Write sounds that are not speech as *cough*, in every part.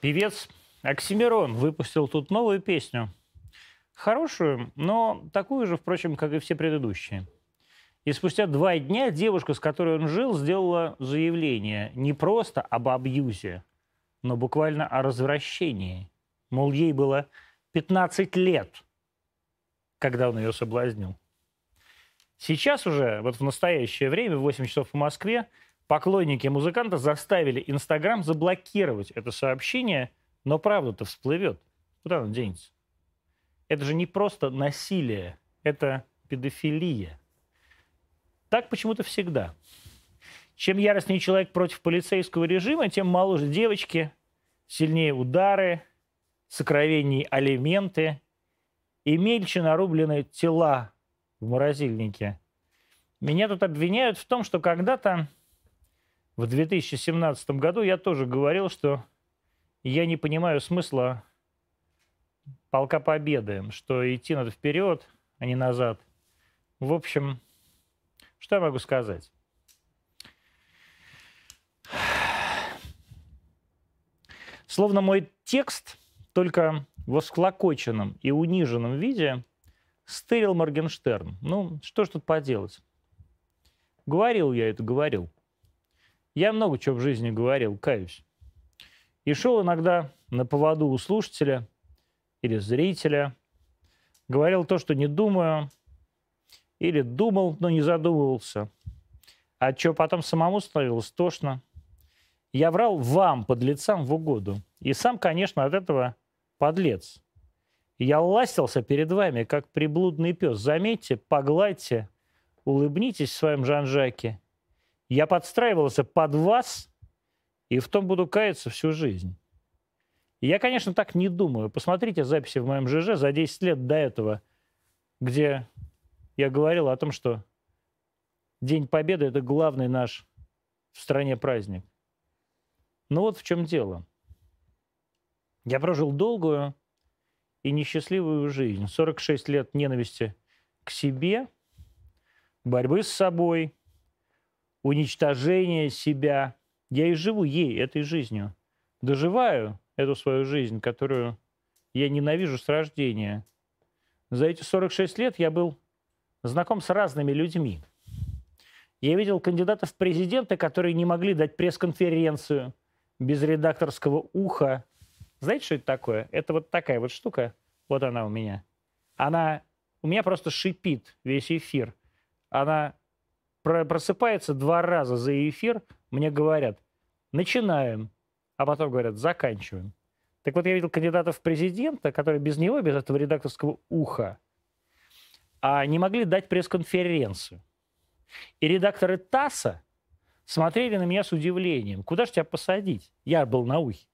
Певец Оксимирон выпустил тут новую песню. Хорошую, но такую же, впрочем, как и все предыдущие. И спустя два дня девушка, с которой он жил, сделала заявление не просто об абьюзе, но буквально о развращении. Мол, ей было 15 лет, когда он ее соблазнил. Сейчас уже, вот в настоящее время, в 8 часов по Москве, поклонники музыканта заставили Инстаграм заблокировать это сообщение, но правда-то всплывет. Куда она денется? Это же не просто насилие, это педофилия. Так почему-то всегда. Чем яростнее человек против полицейского режима, тем моложе девочки, сильнее удары, сокровеннее алименты и мельче нарубленные тела в морозильнике. Меня тут обвиняют в том, что когда-то в 2017 году я тоже говорил, что я не понимаю смысла полка Победы, что идти надо вперед, а не назад. В общем, что я могу сказать? Словно мой текст, только в всклокоченном и униженном виде, стырил Моргенштерн. Ну, что ж тут поделать? Говорил я это, говорил. Я много чего в жизни говорил, каюсь. И шел иногда на поводу у слушателя или зрителя. Говорил то, что не думаю, или думал, но не задумывался. А что потом самому становилось тошно. Я врал вам, подлецам, в угоду. И сам, конечно, от этого подлец. Я ластился перед вами, как приблудный пес. Заметьте, погладьте, улыбнитесь в своем Жан-Жаке. Я подстраивался под вас, и в том буду каяться всю жизнь. я, конечно, так не думаю. Посмотрите записи в моем ЖЖ за 10 лет до этого, где я говорил о том, что День Победы – это главный наш в стране праздник. Но вот в чем дело. Я прожил долгую и несчастливую жизнь. 46 лет ненависти к себе, борьбы с собой – уничтожение себя. Я и живу ей, этой жизнью. Доживаю эту свою жизнь, которую я ненавижу с рождения. За эти 46 лет я был знаком с разными людьми. Я видел кандидатов в президенты, которые не могли дать пресс-конференцию без редакторского уха. Знаете, что это такое? Это вот такая вот штука. Вот она у меня. Она у меня просто шипит весь эфир. Она просыпается два раза за эфир, мне говорят, начинаем, а потом говорят, заканчиваем. Так вот, я видел кандидатов в президента, которые без него, без этого редакторского уха, а не могли дать пресс-конференцию. И редакторы ТАССа смотрели на меня с удивлением. Куда же тебя посадить? Я был на ухе.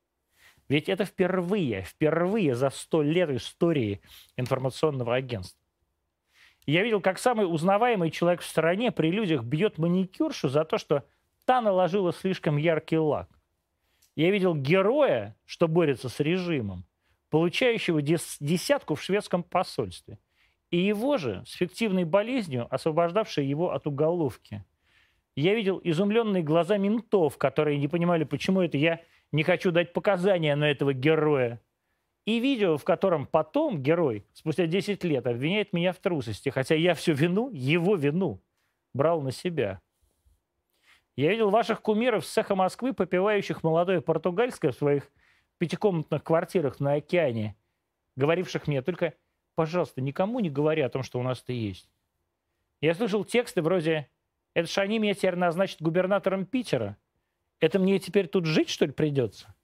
Ведь это впервые, впервые за сто лет истории информационного агентства. Я видел, как самый узнаваемый человек в стране при людях бьет маникюршу за то, что та наложила слишком яркий лак. Я видел героя, что борется с режимом, получающего десятку в шведском посольстве. И его же с фиктивной болезнью, освобождавшей его от уголовки. Я видел изумленные глаза ментов, которые не понимали, почему это я не хочу дать показания на этого героя. И видео, в котором потом герой спустя 10 лет обвиняет меня в трусости, хотя я всю вину, его вину, брал на себя. Я видел ваших кумиров с цеха Москвы, попивающих молодое португальское в своих пятикомнатных квартирах на океане, говоривших мне только, пожалуйста, никому не говори о том, что у нас это есть. Я слышал тексты вроде «Это ж они меня теперь назначат губернатором Питера. Это мне теперь тут жить, что ли, придется?»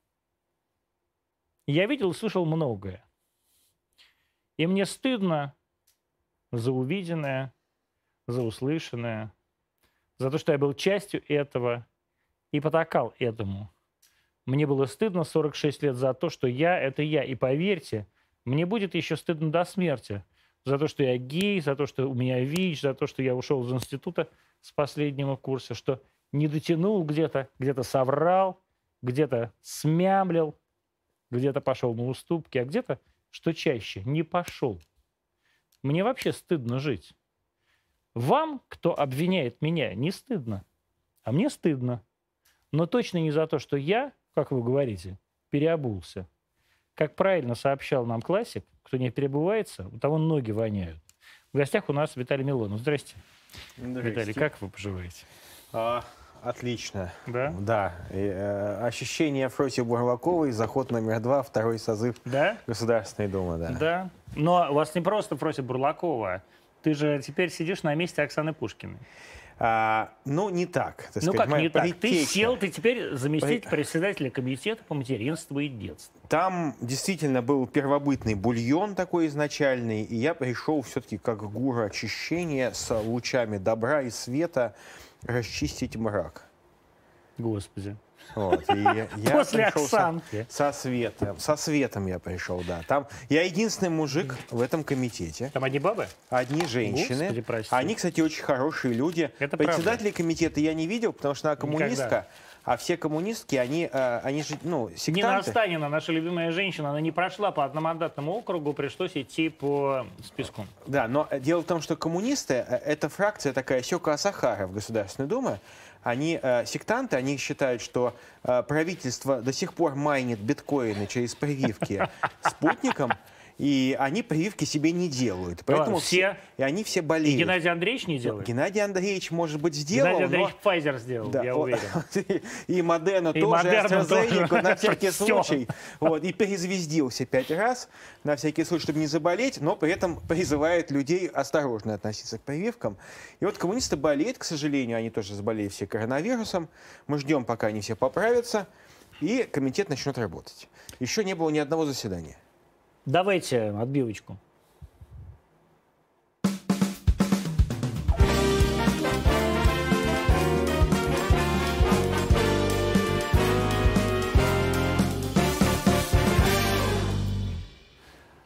Я видел и слышал многое. И мне стыдно за увиденное, за услышанное, за то, что я был частью этого и потакал этому. Мне было стыдно 46 лет за то, что я – это я. И поверьте, мне будет еще стыдно до смерти за то, что я гей, за то, что у меня ВИЧ, за то, что я ушел из института с последнего курса, что не дотянул где-то, где-то соврал, где-то смямлил, где-то пошел на уступки, а где-то, что чаще, не пошел. Мне вообще стыдно жить. Вам, кто обвиняет меня, не стыдно. А мне стыдно. Но точно не за то, что я, как вы говорите, переобулся. Как правильно сообщал нам классик, кто не переобувается, у того ноги воняют. В гостях у нас Виталий Милонов. Здрасте. Здрасте. Виталий, как вы поживаете? А, отлично. Да? Да. И, э, ощущение Фроси Бурлаковой, заход номер два, второй созыв Да? Государственной Думы, да. Да. Но у вас не просто Фрося Бурлакова. Ты же теперь сидишь на месте Оксаны Пушкиной. А, ну, не так. так ну сказать, как не так? Ты сел, ты теперь заместитель При- председателя комитета по материнству и детству. Там действительно был первобытный бульон такой изначальный, и я пришел все-таки как гуру очищения с лучами добра и света расчистить мрак. Господи. Вот, и я, *laughs* я После пришел со- Оксанки. Со, светом, со светом я пришел, да. Там я единственный мужик в этом комитете. Там одни бабы? Одни женщины. Господи, прости. Они, кстати, очень хорошие люди. Это Председателей комитета я не видел, потому что она коммунистка. Никогда. А все коммунистки, они, э, они же, ну, Нина сектанты. Останина, наша любимая женщина, она не прошла по одномандатному округу, пришлось идти по списку. Да, но э, дело в том, что коммунисты, э, это фракция такая Сёка Асахара в Государственной Думе, они э, сектанты, они считают, что э, правительство до сих пор майнит биткоины через прививки *laughs* спутником, и они прививки себе не делают. Поэтому все? И они все И болеют. Геннадий Андреевич не делает? Геннадий Андреевич, может быть, сделал, Геннадий но... Андреевич Pfizer сделал, Да, я уверен. *laughs* И Модерна И тоже, AstraZeneca на всякий *laughs* случай. Вот, и перезвездился пять раз, на всякий случай, чтобы не заболеть, но при этом призывает людей осторожно относиться к прививкам. И вот коммунисты болеют, к сожалению, они тоже заболели все коронавирусом. Мы ждем, пока они все поправятся, и комитет начнет работать. Еще не было ни одного заседания. Давайте отбивочку.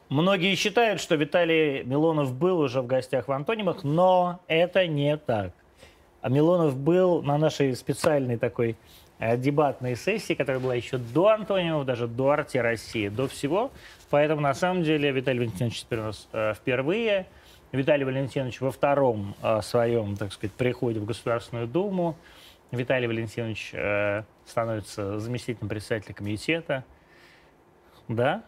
Многие считают, что Виталий Милонов был уже в гостях в Антонимах, но это не так. А Милонов был на нашей специальной такой э, дебатной сессии, которая была еще до Антонимов, даже до Арти России, до всего. Поэтому, на самом деле, Виталий Валентинович теперь у нас э, впервые. Виталий Валентинович во втором э, своем, так сказать, приходе в Государственную Думу. Виталий Валентинович э, становится заместителем председателя комитета. Да?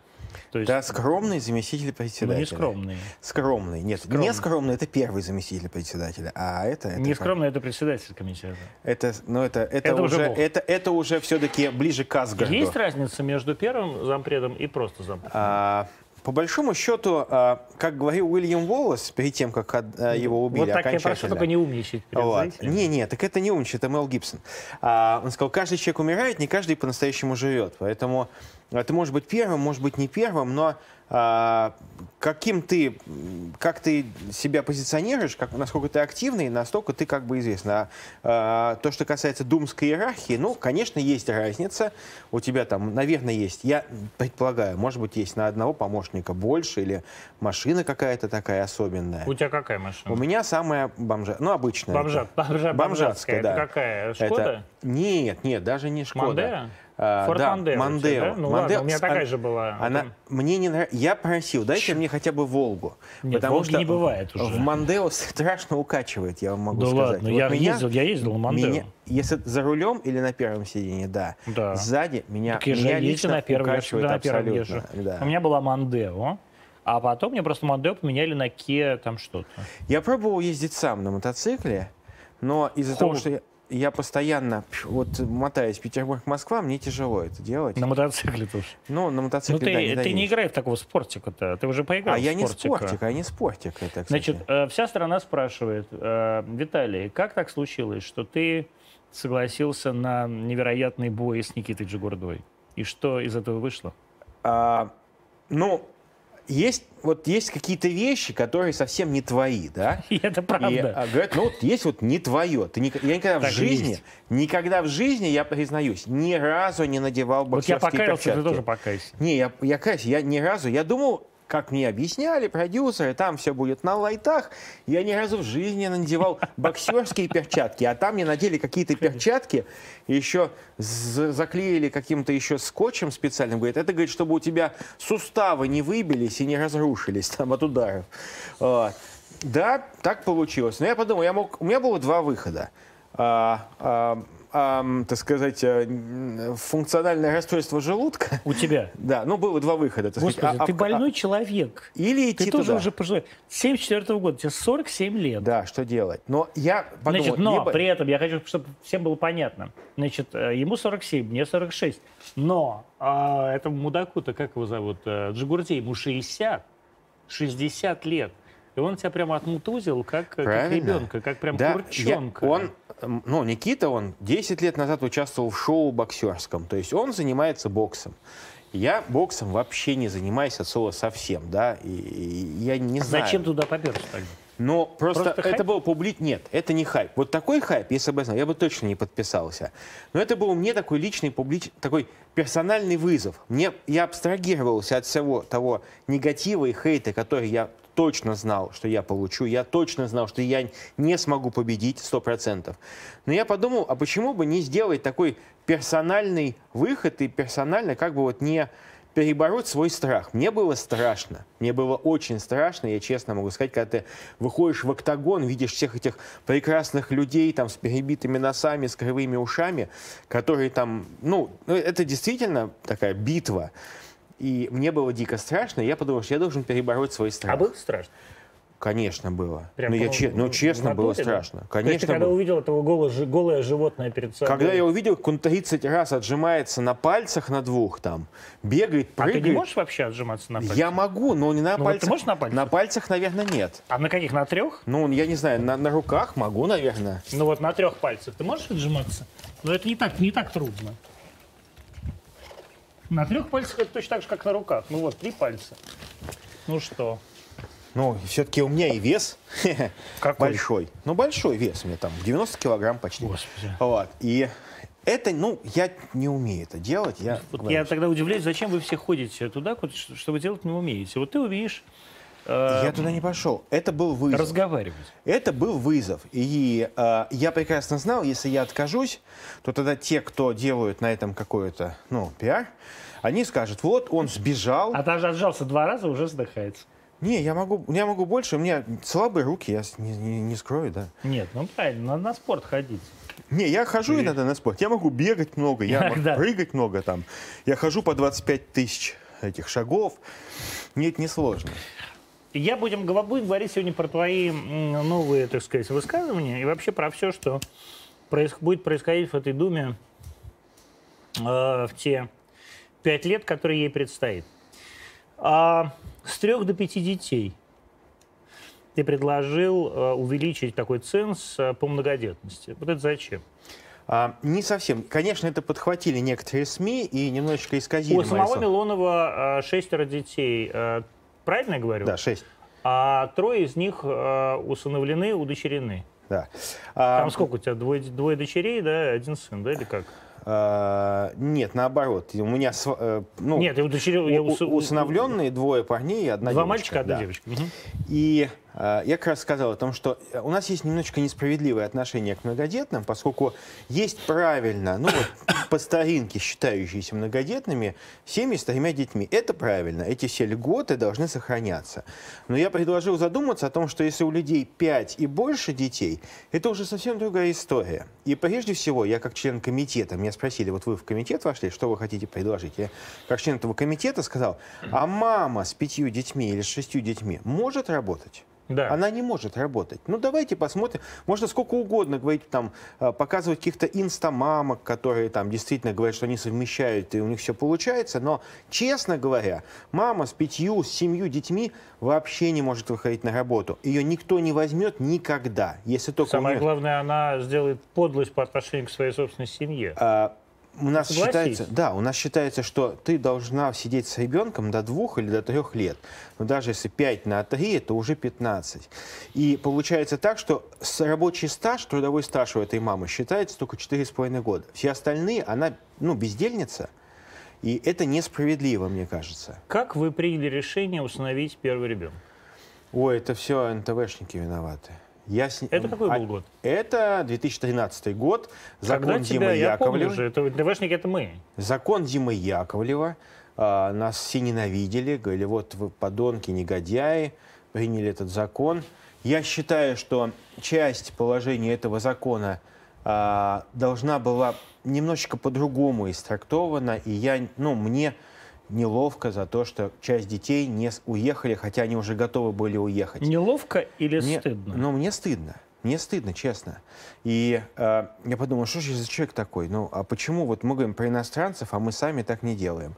То есть, Да, скромный заместитель ну, председателя. не скромный. Скромный. Нет, Скромный. не скромный, это первый заместитель председателя, а это... это Не скромный, это председатель комитета. Это, ну это, это, Это уже бог. это, это уже все-таки ближе к Асгарду. Есть разница между первым зампредом и просто зампредом? А, по большому счету, а, как говорил Уильям Уоллес перед тем, как а, его убили вот так я прошу только не умничать Вот. Не, не, так это не умничает, это Мел Гибсон. А, он сказал, каждый человек умирает, не каждый по-настоящему живет. Поэтому ты можешь быть первым, может быть не первым, но а, каким ты, как ты себя позиционируешь, как, насколько ты активный, настолько ты как бы известен. А, а, то, что касается думской иерархии, ну, конечно, есть разница. У тебя там, наверное, есть, я предполагаю, может быть, есть на одного помощника больше или машина какая-то такая особенная. У тебя какая машина? У меня самая бомжа, ну обычная. Бомжат, бомжа, Бомжатская, бомжатская. да. Это какая? Это- Шкода? Нет, нет, даже не Шкода. Мандера? А, Форд да, Мондео у тебя, Мондео. да? Ну Мондео. ладно, у меня такая же была. Она мне не нравится. Я просил, дайте мне хотя бы Волгу. Нет, потому «Волги» что не бывает уже. В Мондео страшно укачивает, я вам могу Да сказать. ладно, Вот я меня- ездил, я ездил на Мондео. меня- если за рулем или на первом сиденье, да. Да. Сзади меня, Так я же меня лично на первом, я укачивает всегда на первом абсолютно. езжу. Да. У меня была Мондео, а потом мне просто Мондео поменяли на Kia там что-то. Я пробовал ездить сам на мотоцикле, но из-за того, что я, я постоянно вот мотаюсь Петербург-Москва, мне тяжело это делать. На мотоцикле тоже. Ну, на Ну мотоцикле, ты, да, не ты не играешь в такого спортика-то, ты уже поиграл А в я не спортик, а не спортик это, кстати. Значит, э, вся страна спрашивает, э, Виталий, как так случилось, что ты согласился на невероятный бой с Никитой Джигурдой? И что из этого вышло? А, ну, есть, вот есть какие-то вещи, которые совсем не твои, да? *laughs* И это И правда. а, говорят, ну вот есть вот не твое. Ты ник- я никогда Так в и жизни, есть. никогда в жизни, я признаюсь, ни разу не надевал вот я боксерские покаялся, перчатки. ты тоже покайся. Не, я, я, каюсь, я ни разу, я думал, как мне объясняли продюсеры, там все будет на лайтах. Я ни разу в жизни не надевал *laughs* боксерские перчатки, а там мне надели какие-то перчатки, еще заклеили каким-то еще скотчем специальным. Говорит, это, говорит, чтобы у тебя суставы не выбились и не разрушились там от ударов. Вот. Да, так получилось. Но я подумал, я мог, у меня было два выхода. А, а, ам, так сказать, э, функциональное расстройство желудка. У тебя? *laughs* Да, ну было два выхода. Так Господи, сказать. А- ты а- больной человек. Или идти Ты тоже туда. уже пожилой. 74 года, тебе 47 лет. Да, что делать? Но я подумал, Значит, но либо- при этом я хочу, чтобы всем было понятно. Значит, э, ему 47, мне 46. Но а, этому мудаку-то, как его зовут, э, Джигурде, ему 60, 60 лет. И он тебя прямо отмутузил, как, как ребенка, как прям Да, курчонка. я- он, ну, Никита, он 10 лет назад участвовал в шоу боксерском. То есть он занимается боксом. Я боксом вообще не занимаюсь от слова совсем, да, и, и я не знаю. Зачем туда поперся тогда? Но просто, Просто это хайп? был публик... Нет, это не хайп. Вот такой хайп, если бы я знал, я бы точно не подписался. Но это был мне такой личный, публич... такой персональный вызов. Мне... Я абстрагировался от всего того негатива и хейта, который я точно знал, что я получу. Я точно знал, что я не смогу победить 100%. Но я подумал, а почему бы не сделать такой персональный выход и персонально как бы вот не перебороть свой страх. Мне было страшно. Мне было очень страшно, я честно могу сказать, когда ты выходишь в октагон, видишь всех этих прекрасных людей там с перебитыми носами, с кривыми ушами, которые там, ну, ну, это действительно такая битва. И мне было дико страшно, и я подумал, что я должен перебороть свой страх. А было страшно? Конечно, было. Прям, ну, я, че- ну, честно, было да? страшно. То есть Конечно, ты когда было. увидел этого голое, голое животное перед собой... Когда я увидел, как он 30 раз отжимается на пальцах на двух там, бегает, А прыгает. ты не можешь вообще отжиматься на пальцах? Я могу, но не на Ну, вот ты пальцах. можешь на пальцах? На пальцах, наверное, нет. А на каких? На трех? Ну, я не знаю, на, на руках могу, наверное. Ну вот на трех пальцах ты можешь отжиматься? Но это не так, не так трудно. На трех пальцах это точно так же, как на руках. Ну вот, три пальца. Ну что? Ну, все-таки у меня и вес *laughs* Какой? большой. Ну, большой вес у меня там, 90 килограмм почти. Господи. Вот. И это, ну, я не умею это делать. Я, Вот я тогда удивляюсь, зачем вы все ходите туда, что вы делать не умеете. Вот ты умеешь э, я туда не пошел. Это был вызов. разговаривать. Это был вызов. И э, я прекрасно знал, если я откажусь, то тогда те, кто делают на этом какой-то, ну, пиар, они скажут, вот он сбежал. А даже отжался два раза, уже задыхается. Не, я могу, я могу больше, у меня слабые руки, я не, не- не скрою, да. Нет, ну правильно, надо на спорт ходить. Не, я хожу иногда на спорт, я могу бегать много, я *laughs* могу прыгать много там. Я хожу по 25 тысяч этих шагов. Нет, не сложно. Я будем, будем говорить сегодня про твои новые, так сказать, высказывания и вообще про все, что проис- будет происходить в этой Думе э, в те пять лет, которые ей предстоит. А, с трех до пяти детей ты предложил э, увеличить такой ценз э, по многодетности. Вот это зачем? А, не совсем. Конечно, это подхватили некоторые СМИ и немножечко исказили. У самого. Милонова э, шестеро детей. Э, правильно я говорю? Да, 6. А трое из них э, усыновлены, удочерены. Да. А, Там сколько у тебя? Двое, двое дочерей, да, один сын, да, или как? а, нет, наоборот. У меня э, ну, Нет, я удочерил... я у- усы- у- усыновленные двое парней и одна Два девочка. мальчика, одна да. девочка. Мгм. И я как раз сказал о том, что э, у нас есть немножечко несправедливое отношение к многодетным, поскольку есть правильно, ну вот *coughs* по старинке считающиеся многодетными семьи с тремя детьми. Это правильно, эти все льготы должны сохраняться. Но я предложил задуматься о том, что если у людей пять и больше детей, это уже совсем другая история. И прежде всего, я как член комитета, меня спросили, вот вы в комитет вошли, что вы хотите предложить? Я как член этого комитета сказал, а мама с пятью детьми или с шестью детьми может работать? Да. Она не может работать. Ну, давайте посмотрим. Можно сколько угодно говорить, там, э, показывать каких-то инстамамок, которые там действительно говорят, что они совмещают, и у них все получается. Но, честно говоря, мама с пятью, с семью детьми вообще не может выходить на работу. Ее никто не возьмет никогда, если только Самое неё- главное, она сделает подлость по отношению к своей собственной семье. А, у нас Согласись. считается, да, у нас считается, что ты должна сидеть с ребенком до двух или до трех лет. Но даже если 5 на 3, это уже 15. И получается так, что рабочий стаж, трудовой стаж у этой мамы считается только 4,5 года. Все остальные, она, ну, бездельница. И это несправедливо, мне кажется. Как вы приняли решение установить первый ребенок? Ой, это все НТВшники виноваты. Я с- Это какой А, был год? Это 2013 год. Закон Когда тебя, Димы я помню Яковлева. же, это ДВшники это мы. Закон Димы Яковлева. А, нас все ненавидели, говорили, вот вы подонки, негодяи, приняли этот закон. Я считаю, что часть положений этого закона а, должна была немножечко по-другому истрактована, и я, ну, мне неловко за то, что часть детей не уехали, хотя они уже готовы были уехать. Неловко или мне, стыдно? Ну, мне стыдно. Мне стыдно, честно. И э, я подумал, что же за человек такой? Ну, а почему вот мы говорим про иностранцев, а мы сами так не делаем?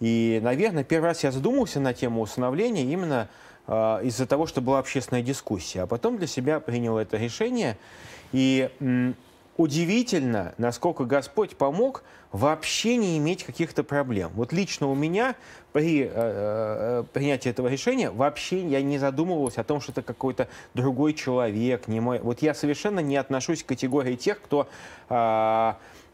И, наверное, первый раз я задумался на тему усыновления именно э, из-за того, что была общественная дискуссия. А потом для себя принял это решение. И удивительно, насколько Господь помог вообще не иметь каких-то проблем. Вот лично у меня при э, э, принятии этого решения вообще я не задумывался о том, что это какой-то другой человек, не мой. Вот я совершенно не отношусь к категории тех, кто э,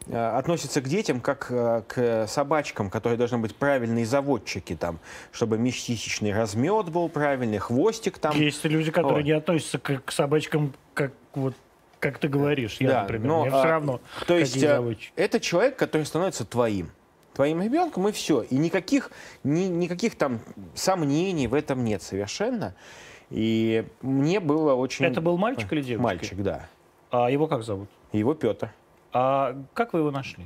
относится к детям как э, к собачкам, которые должны быть правильные заводчики, там, чтобы месячный размет был правильный, хвостик там. Есть люди, которые вот. не относятся к, к собачкам как вот как ты говоришь, я, да, например, но, мне а, все равно. То есть а, это человек, который становится твоим. Твоим ребенком, и все. И никаких, ни, никаких там сомнений в этом нет совершенно. И мне было очень... Это был мальчик или девочка? Мальчик, да. А его как зовут? Его Петр. А как вы его нашли?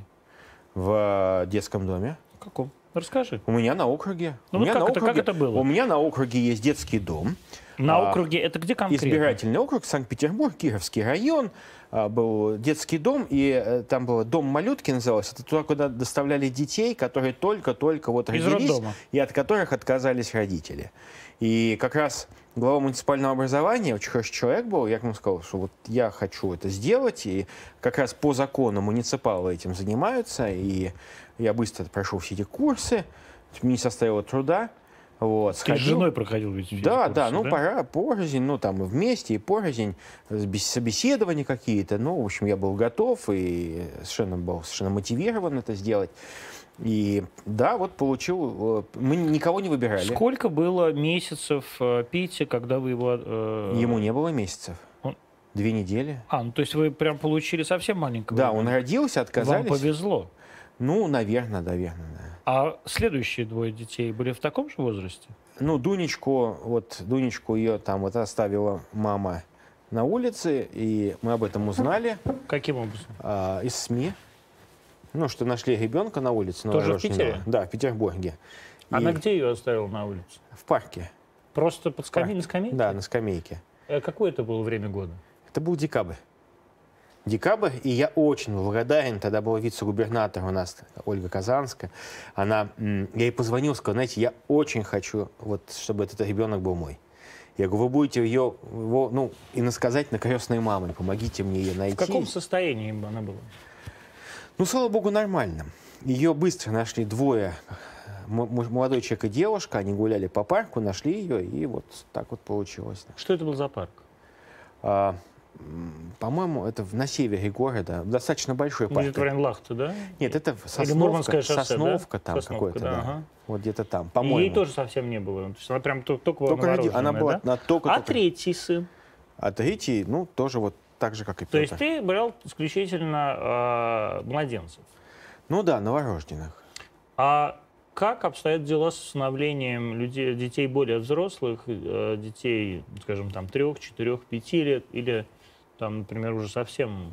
В детском доме. В каком? Расскажи. У меня на округе. Ну, у вот меня как, на это, округе, как это было? У меня на округе есть детский дом. На а, округе это где конкретно? Избирательный округ, Санкт-Петербург, Кировский район. А, был детский дом, и э, там был дом малютки назывался. Это туда, куда доставляли детей, которые только-только вот Из родились, роддома. и от которых отказались родители. И как раз глава муниципального образования, очень хороший человек был, я ему сказал, что вот я хочу это сделать, и как раз по закону муниципалы этим занимаются, и я быстро прошел все эти курсы, мне не составило труда. Вот, сходил. Ты с женой проходил ведь Да, курсы, да, ну да? пора, порознь, ну там и вместе, и порознь, собеседования какие-то, ну, в общем, я был готов и совершенно был совершенно мотивирован это сделать. И да, вот получил, э, мы никого не выбирали. Сколько было месяцев э, Пите, когда вы его... Э... Ему не было месяцев. Он... Две недели. А, ну то есть вы прям получили совсем маленького? Да, он родился, отказались. Вам повезло. Ну, наверное, наверное, да. А следующие двое детей были в таком же возрасте? Ну, Дунечку, вот Дунечку ее там вот оставила мама на улице, и мы об этом узнали. Каким образом? А, из СМИ. Ну, что нашли ребенка на улице. Тоже в Питере? Да, в Петербурге. Она и... где ее оставила на улице? В парке. Просто под скамей... на скамейке? Да, на скамейке. А какое это было время года? Это был декабрь декабрь, и я очень благодарен, тогда был вице-губернатор у нас, Ольга Казанская, она, я ей позвонил, сказал, знаете, я очень хочу, вот, чтобы этот ребенок был мой. Я говорю, вы будете ее, его, ну, иносказательно крестной мамой, помогите мне ее найти. В каком состоянии она была? Ну, слава богу, нормально. Ее быстро нашли двое, молодой человек и девушка, они гуляли по парку, нашли ее, и вот так вот получилось. Что это был за парк? А, по-моему, это на севере города, достаточно большой парк. Будет Варенлахта, да? Нет, это Сосновка, Мурманское шоссе, Сосновка да? там какой-то, да. Ага. Вот где-то там, по-моему. ей тоже совсем не было. То есть она прям только, только ради... Она была да? она только, а только... третий сын? А третий, ну, тоже вот так же, как и То есть ты брал исключительно э, младенцев? Ну да, новорожденных. А как обстоят дела с усыновлением людей, детей более взрослых, э, детей, скажем, там, трех, четырех, пяти лет или там, например, уже совсем...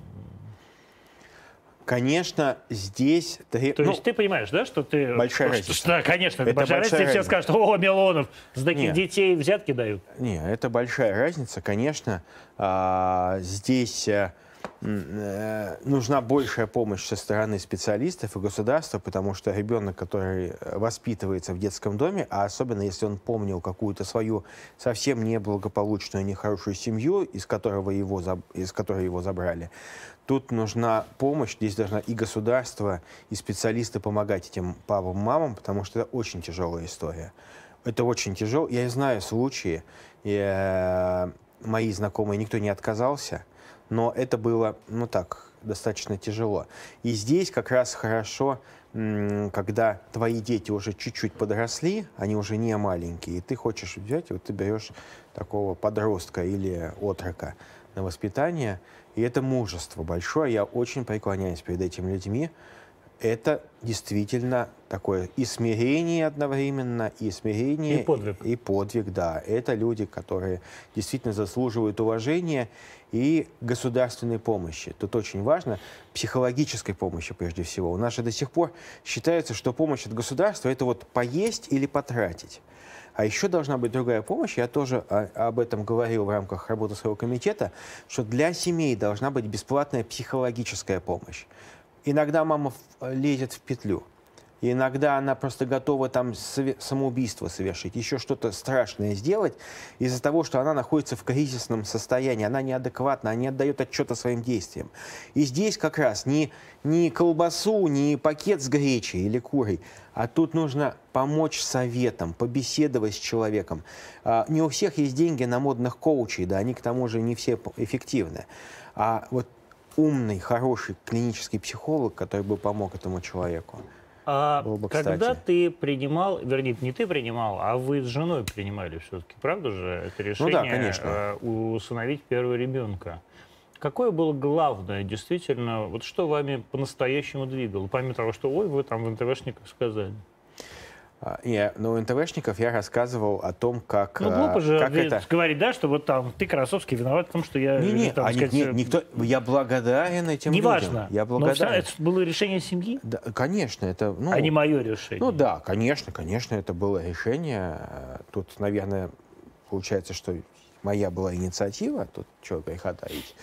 Конечно, здесь... То ну, есть ты понимаешь, да, что ты... Большая что, разница. Что, да, конечно, это большая, большая разница. Все скажут, о, Милонов, за таких Нет. детей взятки дают. Не, это большая разница, конечно. А, здесь Э, нужна большая помощь со стороны специалистов и государства, потому что ребенок, который воспитывается в детском доме, а особенно если он помнил какую-то свою совсем неблагополучную, нехорошую семью, из, которого его, из которой его забрали, тут нужна помощь, здесь должна и государство, и специалисты помогать этим папам, мамам, потому что это очень тяжелая история. Это очень тяжело. Я знаю случаи, и, э, мои знакомые, никто не отказался, но это было, ну так, достаточно тяжело. И здесь как раз хорошо, когда твои дети уже чуть-чуть подросли, они уже не маленькие, и ты хочешь взять, вот ты берешь такого подростка или отрока на воспитание, и это мужество большое. Я очень преклоняюсь перед этими людьми. это действительно такое и смирение одновременно, и смирение, И подвиг. и подвиг, да. Это люди, которые действительно заслуживают уважения и государственной помощи. Тут очень важно, психологической помощи прежде всего. У нас же до сих пор считается, что помощь от государства – это вот поесть или потратить. А еще должна быть другая помощь. Я тоже о- об этом говорил в рамках работы своего комитета, что для семей должна быть бесплатная психологическая помощь. Иногда мама лезет в петлю. Иногда она просто готова там самоубийство совершить, еще что-то страшное сделать из-за того, что она находится в кризисном состоянии, она неадекватна, она не отдает отчета своим действиям. И здесь как раз не, не колбасу, не пакет с гречей или курой, а тут нужно помочь советом, побеседовать с человеком. А, Не у всех есть деньги на модных коучей, да, они к тому же не все эффективны. А вот умный, хороший клинический психолог, который бы помог этому человеку. А бы когда кстати. ты принимал, вернее, не ты принимал, а вы с женой принимали все-таки, правда же, это решение Ну конечно. э, усыновить первого ребенка? Какое было главное, действительно, вот что вами по-настоящему двигало, помимо того, что, ой, вы там в НТВшниках сказали? А, Не, ну, у НТВшников я рассказывал о том, как... Ну, а, глупо же как это... говорить, да, что вот там ты, Красовский, виноват в том, что я... Не, не, там, а сказать, не- никто, я благодарен этим Неважно. людям. Я Но всё- благодарен. это было решение семьи, Да, конечно, это... Ну, а не мое решение. ну да, конечно, конечно, это было решение. Э, Тут, наверное, получается, что моя была инициатива, тут что греха таить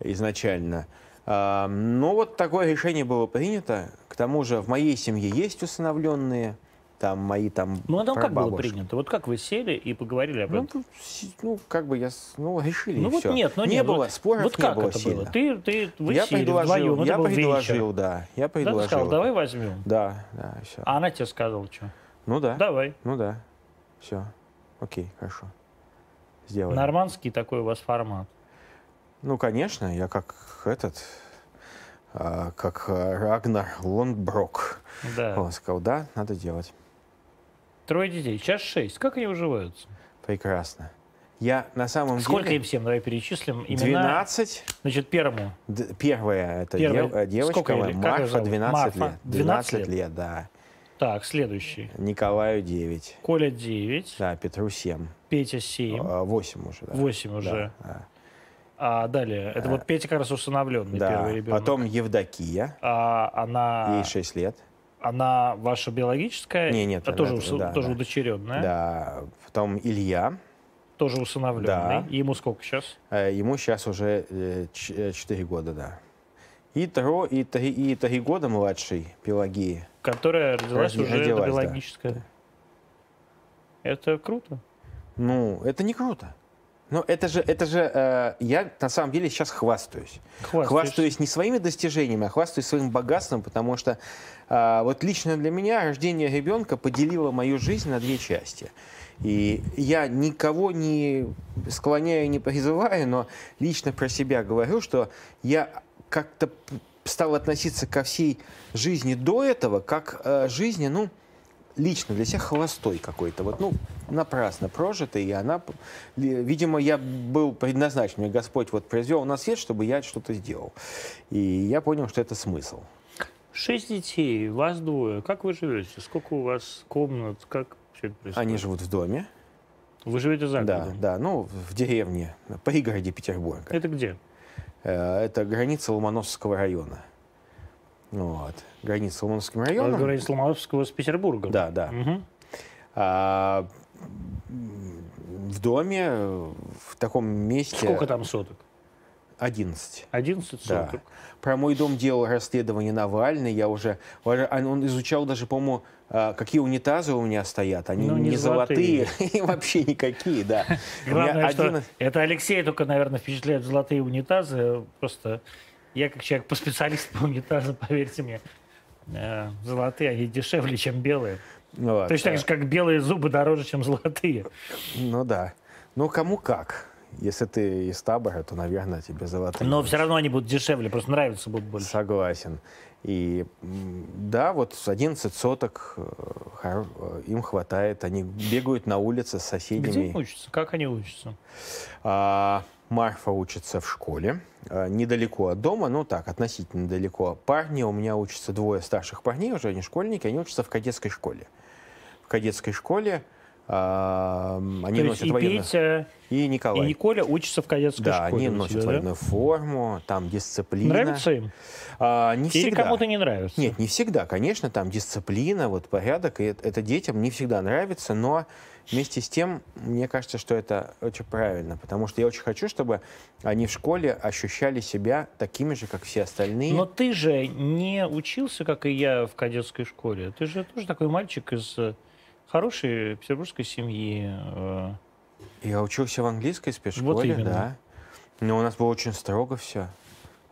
изначально. А, Но вот такое решение было принято. К тому же в моей семье есть усыновленные, там мои там Ну, а там как было принято? Вот как вы сели и поговорили об Ну, этом? с- ну, как бы я, с- ну, решили, Ну и вот всё. нет, ну не нет, было, вот- споров вот не как было это сильно. было? Ты, ты, вы я сели предложил, вдвоем, это я был предложил, вечер. да, я Да, ты предложил. сказал, давай возьмем. Да, да, все. А она тебе сказала, что? Ну да, Давай. ну да, все, окей, хорошо, сделаем. Нормандский такой у вас формат. Ну, конечно, я как этот, а, как а, Рагнар Лондброк. Да. Он сказал, да, надо делать. Трое детей. Сейчас шесть. Как они уживаются? Прекрасно. Я на самом Сколько им деле... всем? Давай перечислим. Имена. 12. Значит, первому. Д- Первая это дев- э, девочка, Сколько Марфа, зовут? 12 Марфа. лет. 12 12 лет? лет, да. Так, следующий. Николаю 9. Коля 9. Да, Петру 7. Петя 7. 8 уже, да. 8 Да, уже. да. А далее. Это вот Петя как раз усыновленный Да. первый ребенок. Потом Евдокия, А она, ей 6 лет. Она ваша биологическая? Не, нет, а тоже, она- усы- да, тоже да. удочеренная? Да. Потом Илья, Тоже усыновленный. Да. Ему сколько сейчас? э, ему сейчас уже 4 года, да. И, тро, и, три, и три года младший Пелагии. Которая родилась Роди- уже это родилась, да. биологическая. Это круто. Ну, это не круто. Но это же, это же э, я на самом деле сейчас хвастаюсь. Хвастаешься. Хвастаюсь не своими достижениями, а хвастаюсь своим богатством, потому что а, вот лично для меня рождение ребенка поделило мою жизнь на две части. И я никого не склоняю, не призываю, но лично про себя говорю, что я как-то стал относиться ко всей жизни до этого, как э, жизни, ну, лично для себя холостой какой-то, вот, ну, напрасно прожитый, и она, видимо, я был предназначен, мне Господь вот произвел на свет, чтобы я что-то сделал. И я понял, что это смысл. Шесть детей, вас двое. Как вы живете? Сколько у вас комнат? Как все это происходит? Они живут в доме, Вы живете за да, городом? да, ну, в деревне, на пригороде Петербурга. Это где? Э, Это граница Ломоносовского района. Вот. Граница Ломоносовским Вы районом. говорите Ломоносовского с Петербургом. Да, да. Мгм. А, в доме, в таком месте... Сколько там соток? 11. 11 Да. соток. Про мой дом делал расследование Навальный. Я уже, он изучал даже, по-моему, а, какие унитазы у меня стоят. Они Ну, не, не золотые, *laughs* и вообще никакие, да. *laughs* Главное, что один- это Алексей только, наверное, впечатляет золотые унитазы. Просто я как человек по специалист по унитазам, *laughs* поверьте мне, э, золотые, они дешевле, чем белые. Вот, Точно так же, как белые зубы дороже, чем золотые. Ну да. Ну кому как. Если ты из табора, то, наверное, тебе золотые. Но все равно они будут дешевле, просто нравиться будут больше. Согласен. И да, вот 11 соток э, им хватает. Они бегают на улице с соседями. Где учатся? Как они учатся? А, Марфа учится в школе, а, недалеко от дома, ну так, относительно далеко. Парни, у меня учатся двое старших парней, уже они школьники, они учатся в кадетской школе. В кадетской школе они То носят и военную... Петя, и Николай. И Николя учатся в кадетской да, школе. Да, они носят да? военную форму, там дисциплина. Нравится им? А, не Или всегда. кому-то не нравится? Нет, не всегда. Конечно, там дисциплина, вот порядок, и это детям не всегда нравится, но вместе с тем, мне кажется, что это очень правильно, потому что я очень хочу, чтобы они в школе ощущали себя такими же, как все остальные. Но ты же не учился, как и я, в кадетской школе. Ты же тоже такой мальчик из хорошей петербургской семьи. Э. Я учился в английской спецшколе, вот да. Но у нас было очень строго все.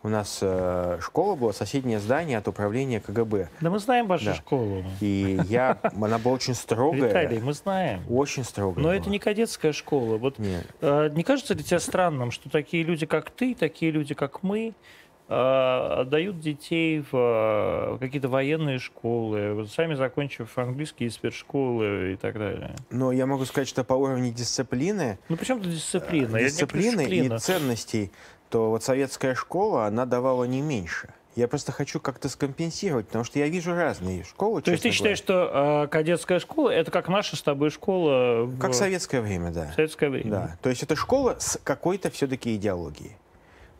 У нас э, школа была, соседнее здание от управления КГБ. Да мы знаем вашу да. школу. И я, она была очень строгая. Виталий, мы знаем. Очень строгая Но была. это не кадетская школа. Вот Нет. Э, не кажется ли тебе странным, что такие люди, как ты, такие люди, как мы, отдают детей в а, какие-то военные школы, сами закончив английские спецшколы и так далее. Но я могу сказать, что по уровню дисциплины... Ну, почему тут дисциплина? Дисциплины и ценностей, то вот советская школа, она давала не меньше. Я просто хочу как-то скомпенсировать, потому что я вижу разные школы. То есть ты считаешь, что э, кадетская школа это как наша с тобой школа? В... Как советское время, да. Советское время. Да. То есть это школа с какой-то все-таки идеологией.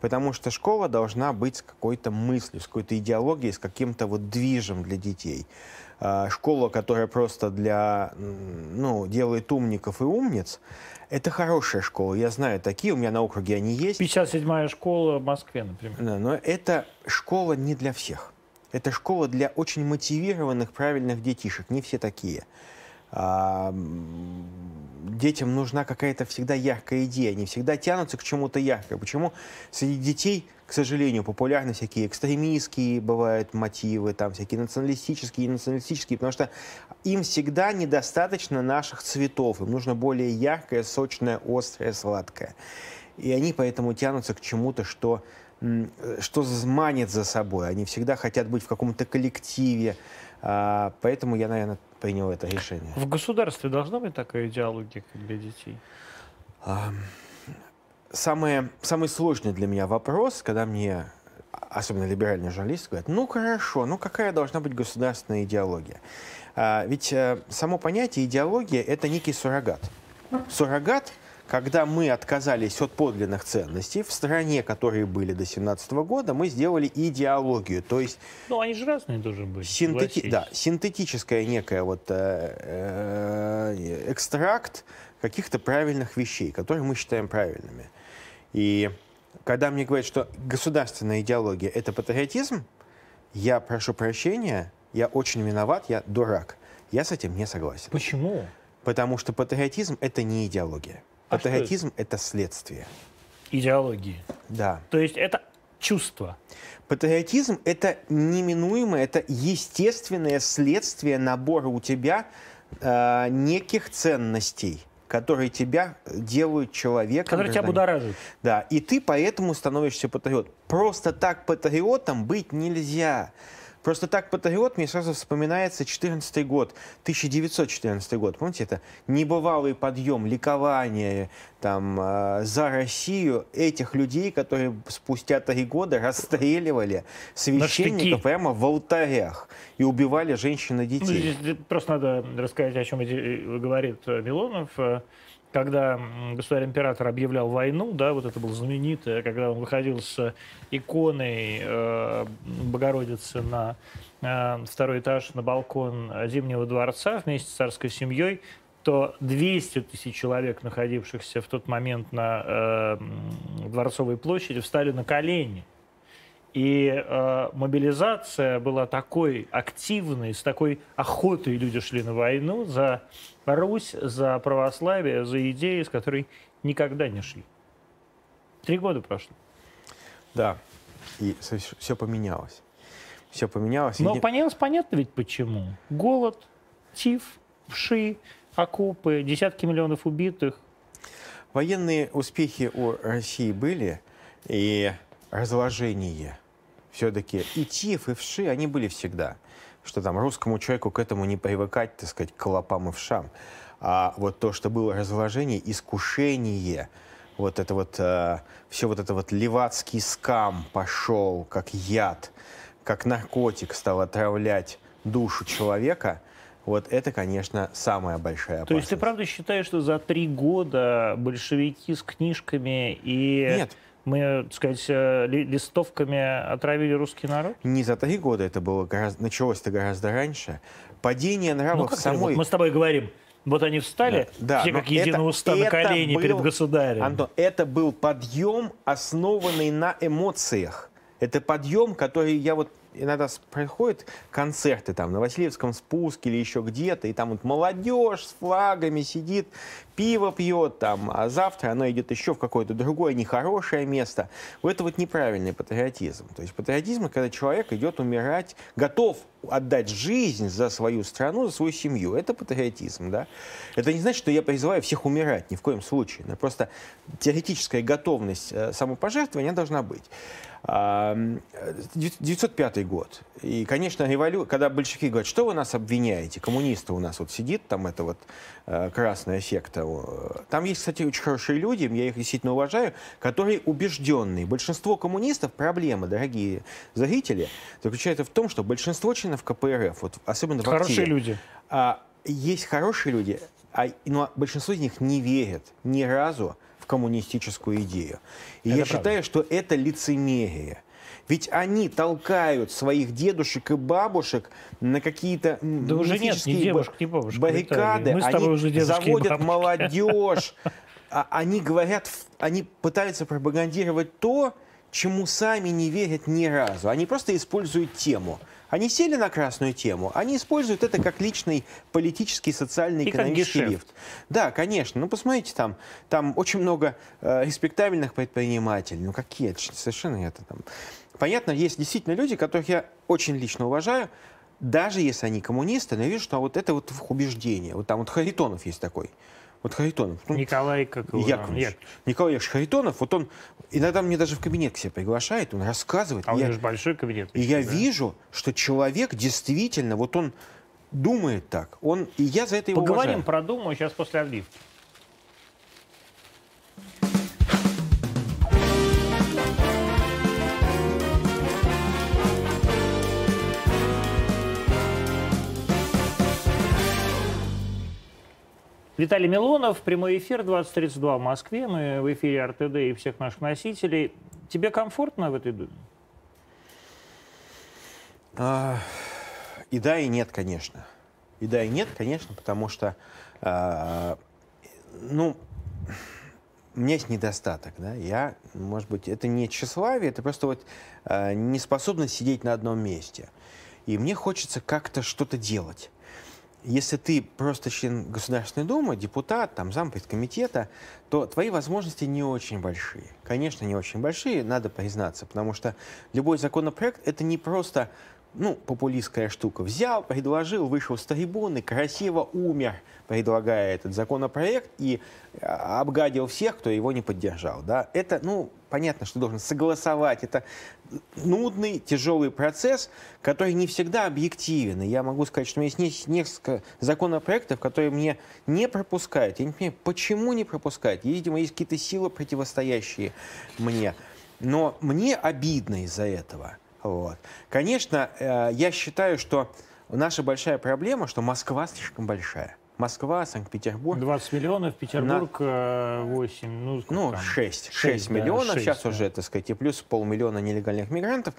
Потому что школа должна быть с какой-то мыслью, с какой-то идеологией, с каким-то вот движем для детей. А, школа, которая просто для, ну, делает умников и умниц, это хорошая школа. Я знаю такие, у меня на округе они есть. 57-я школа в Москве, например. Да, но это школа не для всех. Это школа для очень мотивированных, правильных детишек. Не все такие. А, детям нужна какая-то всегда яркая идея, они всегда тянутся к чему-то яркому. Почему среди детей, к сожалению, популярны всякие экстремистские бывают мотивы, там всякие националистические и националистические, потому что им всегда недостаточно наших цветов, им нужно более яркое, сочное, острое, сладкое. И они поэтому тянутся к чему-то, что что манит за собой. Они всегда хотят быть в каком-то коллективе. А, поэтому я, наверное, принял это решение. В государстве должна быть такая идеология как для детей? А, самое, самый сложный для меня вопрос, когда мне, особенно либеральные журналисты, говорят, ну хорошо, ну какая должна быть государственная идеология? А, ведь а, само понятие идеология – это некий суррогат. Суррогат – когда мы отказались от подлинных ценностей в стране, которые были до 17 года, мы сделали идеологию, то есть... Ну, они же разные должны быть. Синтети... Да, синтетическая некая вот э, э, экстракт каких-то правильных вещей, которые мы считаем правильными. И когда мне говорят, что государственная идеология – это патриотизм, я прошу прощения, я очень виноват, я дурак. Я с этим не согласен. Почему? Потому что патриотизм – это не идеология. А Патриотизм – это следствие. Идеологии. Да. То есть это чувство. Патриотизм – это неминуемое, это естественное следствие набора у тебя э, неких ценностей, которые тебя делают человеком. Которые тебя будоражат. Да, и ты поэтому становишься патриотом. Просто так патриотом быть нельзя. Просто так патриот мне сразу вспоминается 14 год, 1914 год. Помните, это небывалый подъем, ликование там, э, за Россию этих людей, которые спустя три года расстреливали священников прямо в алтарях и убивали женщин и детей. Ну, просто надо рассказать, о чем говорит Милонов когда государь-император объявлял войну, да, вот это было знаменитое, когда он выходил с иконой э, Богородицы на э, второй этаж, на балкон Зимнего дворца вместе с царской семьей, то 200 тысяч человек, находившихся в тот момент на э, Дворцовой площади, встали на колени. И э, мобилизация была такой активной, с такой охотой люди шли на войну за Русь, за православие, за идеи, с которой никогда не шли. Три года прошло. Да, и все поменялось. Все поменялось. Но и... поменялось понятно ведь почему. Голод, тиф, вши, окопы, десятки миллионов убитых. Военные успехи у России были, и разложение все-таки и ТИФ, и ВШИ, они были всегда. Что там русскому человеку к этому не привыкать, так сказать, к лопам и вшам. А вот то, что было разложение, искушение, вот это вот, э, все вот это вот левацкий скам пошел, как яд, как наркотик стал отравлять душу человека, вот это, конечно, самая большая опасность. То есть ты правда считаешь, что за три года большевики с книжками и... Нет. Мы, так сказать, э, листовками отравили русский народ? Не за три года, это было гораздо, началось это гораздо раньше. Падение нравов ну, самой... Вот мы с тобой говорим, вот они встали, да, все как единое уста на колени был, перед государем. Антон, это был подъем, основанный на эмоциях. Это подъем, который я вот иногда происходят концерты там на Васильевском спуске или еще где-то, и там вот молодежь с флагами сидит, пиво пьет там, а завтра она идет еще в какое-то другое нехорошее место. Вот это вот неправильный патриотизм. То есть патриотизм, когда человек идет умирать, готов отдать жизнь за свою страну, за свою семью. Это патриотизм, да. Это не значит, что я призываю всех умирать, ни в коем случае. Но просто теоретическая готовность э, самопожертвования должна быть. 905 год. И, конечно, револю... когда большевики говорят, что вы нас обвиняете, коммунисты у нас вот сидит, там это вот э, красная секта. Там есть, кстати, очень хорошие люди, я их действительно уважаю, которые убежденные. Большинство коммунистов, проблема, дорогие зрители, заключается в том, что большинство членов КПРФ, вот, особенно в Хорошие активе, люди. А, есть хорошие люди, а, но большинство из них не верят ни разу коммунистическую идею. И это я правда. считаю, что это лицемерие. Ведь они толкают своих дедушек и бабушек на какие-то да уже нет, ни дедушек, ни бабушек, баррикады. Мы с тобой они уже заводят молодежь. А они говорят, они пытаются пропагандировать то, чему сами не верят ни разу. Они просто используют тему. Они сели на красную тему, они используют это как личный политический, социальный, И экономический лифт. Да, конечно. Ну, посмотрите, там, там очень много э, респектабельных предпринимателей. Ну, какие? Совершенно это там. Понятно, есть действительно люди, которых я очень лично уважаю, даже если они коммунисты, но я вижу, что вот это вот убеждение. Вот там вот Харитонов есть такой. Вот Харитонов. Ну, Николай как его, Яковлевич. Яковлевич. Николай Яковлевич Харитонов, вот он иногда мне даже в кабинет к себе приглашает, он рассказывает. А у него же большой кабинет. И я да? вижу, что человек действительно, вот он думает так. Он, и я за это его Поговорим уважаю. про Думу сейчас после отбивки. Виталий Милонов, прямой эфир 2032 в Москве. Мы в эфире РТД и всех наших носителей. Тебе комфортно в этой думе? А, и да, и нет, конечно. И да, и нет, конечно, потому что, а, ну, у меня есть недостаток, да, я, может быть, это не тщеславие, это просто вот а, неспособность сидеть на одном месте. И мне хочется как-то что-то делать если ты просто член Государственной Думы, депутат, там, зампред комитета, то твои возможности не очень большие. Конечно, не очень большие, надо признаться, потому что любой законопроект — это не просто ну, популистская штука. Взял, предложил, вышел с трибуны, красиво умер, предлагая этот законопроект, и а, обгадил всех, кто его не поддержал. Да? Это, ну, понятно, что должен согласовать. Это нудный, тяжелый процесс, который не всегда объективен. И я могу сказать, что у меня есть несколько законопроектов, которые мне не пропускают. Я не понимаю, почему не пропускают. Видимо, есть какие-то силы, противостоящие мне. Но мне обидно из-за этого. Вот. Конечно, э, я считаю, что наша большая проблема, что Москва слишком большая. Москва, Санкт-Петербург. 20 миллионов, Петербург на... 8. Ну, ну 6. 6, 6 миллионов. Да, 6, Сейчас да. уже, так сказать, и плюс полмиллиона нелегальных мигрантов.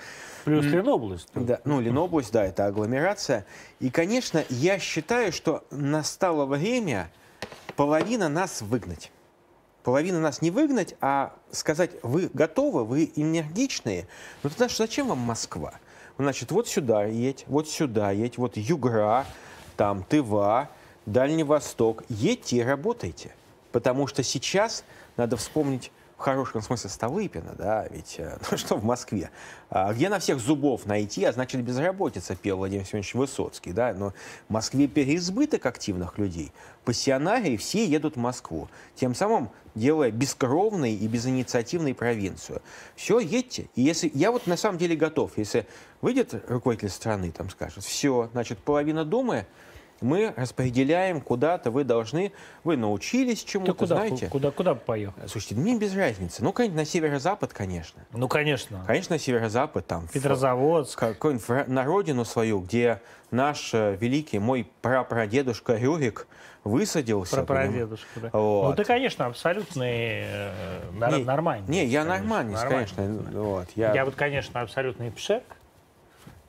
Плюс Ленобласть. Да, ну, Ленобласть, да, это агломерация. И, конечно, я считаю, что настало время половина нас выгнать половина нас не выгнать, а сказать, вы готовы, вы энергичные, ну тогда зачем вам Москва? Значит, вот сюда едь, вот сюда едь, вот Югра, там Тыва, Дальний Восток. Едьте и работайте. Потому что сейчас надо вспомнить в хорошем смысле Столыпина, да, ведь, э, *laughs* ну что в Москве, а, где на всех зубов найти, а значит безработица, пел Владимир Семенович Высоцкий, да, но в Москве переизбыток активных людей, пассионарии все едут в Москву, тем самым делая бескровной и безинициативной провинцию. Все, едьте. И если я вот на самом деле готов, если выйдет руководитель страны, там скажет, все, значит, половина Думы мы распределяем куда-то, вы должны, вы научились чему-то, куда, знаете. Куда, куда поехал? Слушайте, мне без разницы. Ну, конечно, на северо-запад, конечно. Ну, конечно. Конечно, на северо-запад, там. Петрозаводск. Какой-нибудь на родину свою, где наш э, великий, мой прапрадедушка Рюрик высадился. Прапрадедушка, да. Вот. Ну, ты, конечно, абсолютный э, не, нормальный. Не, я нормальный, конечно. Вот, я... я вот, конечно, абсолютный пшек.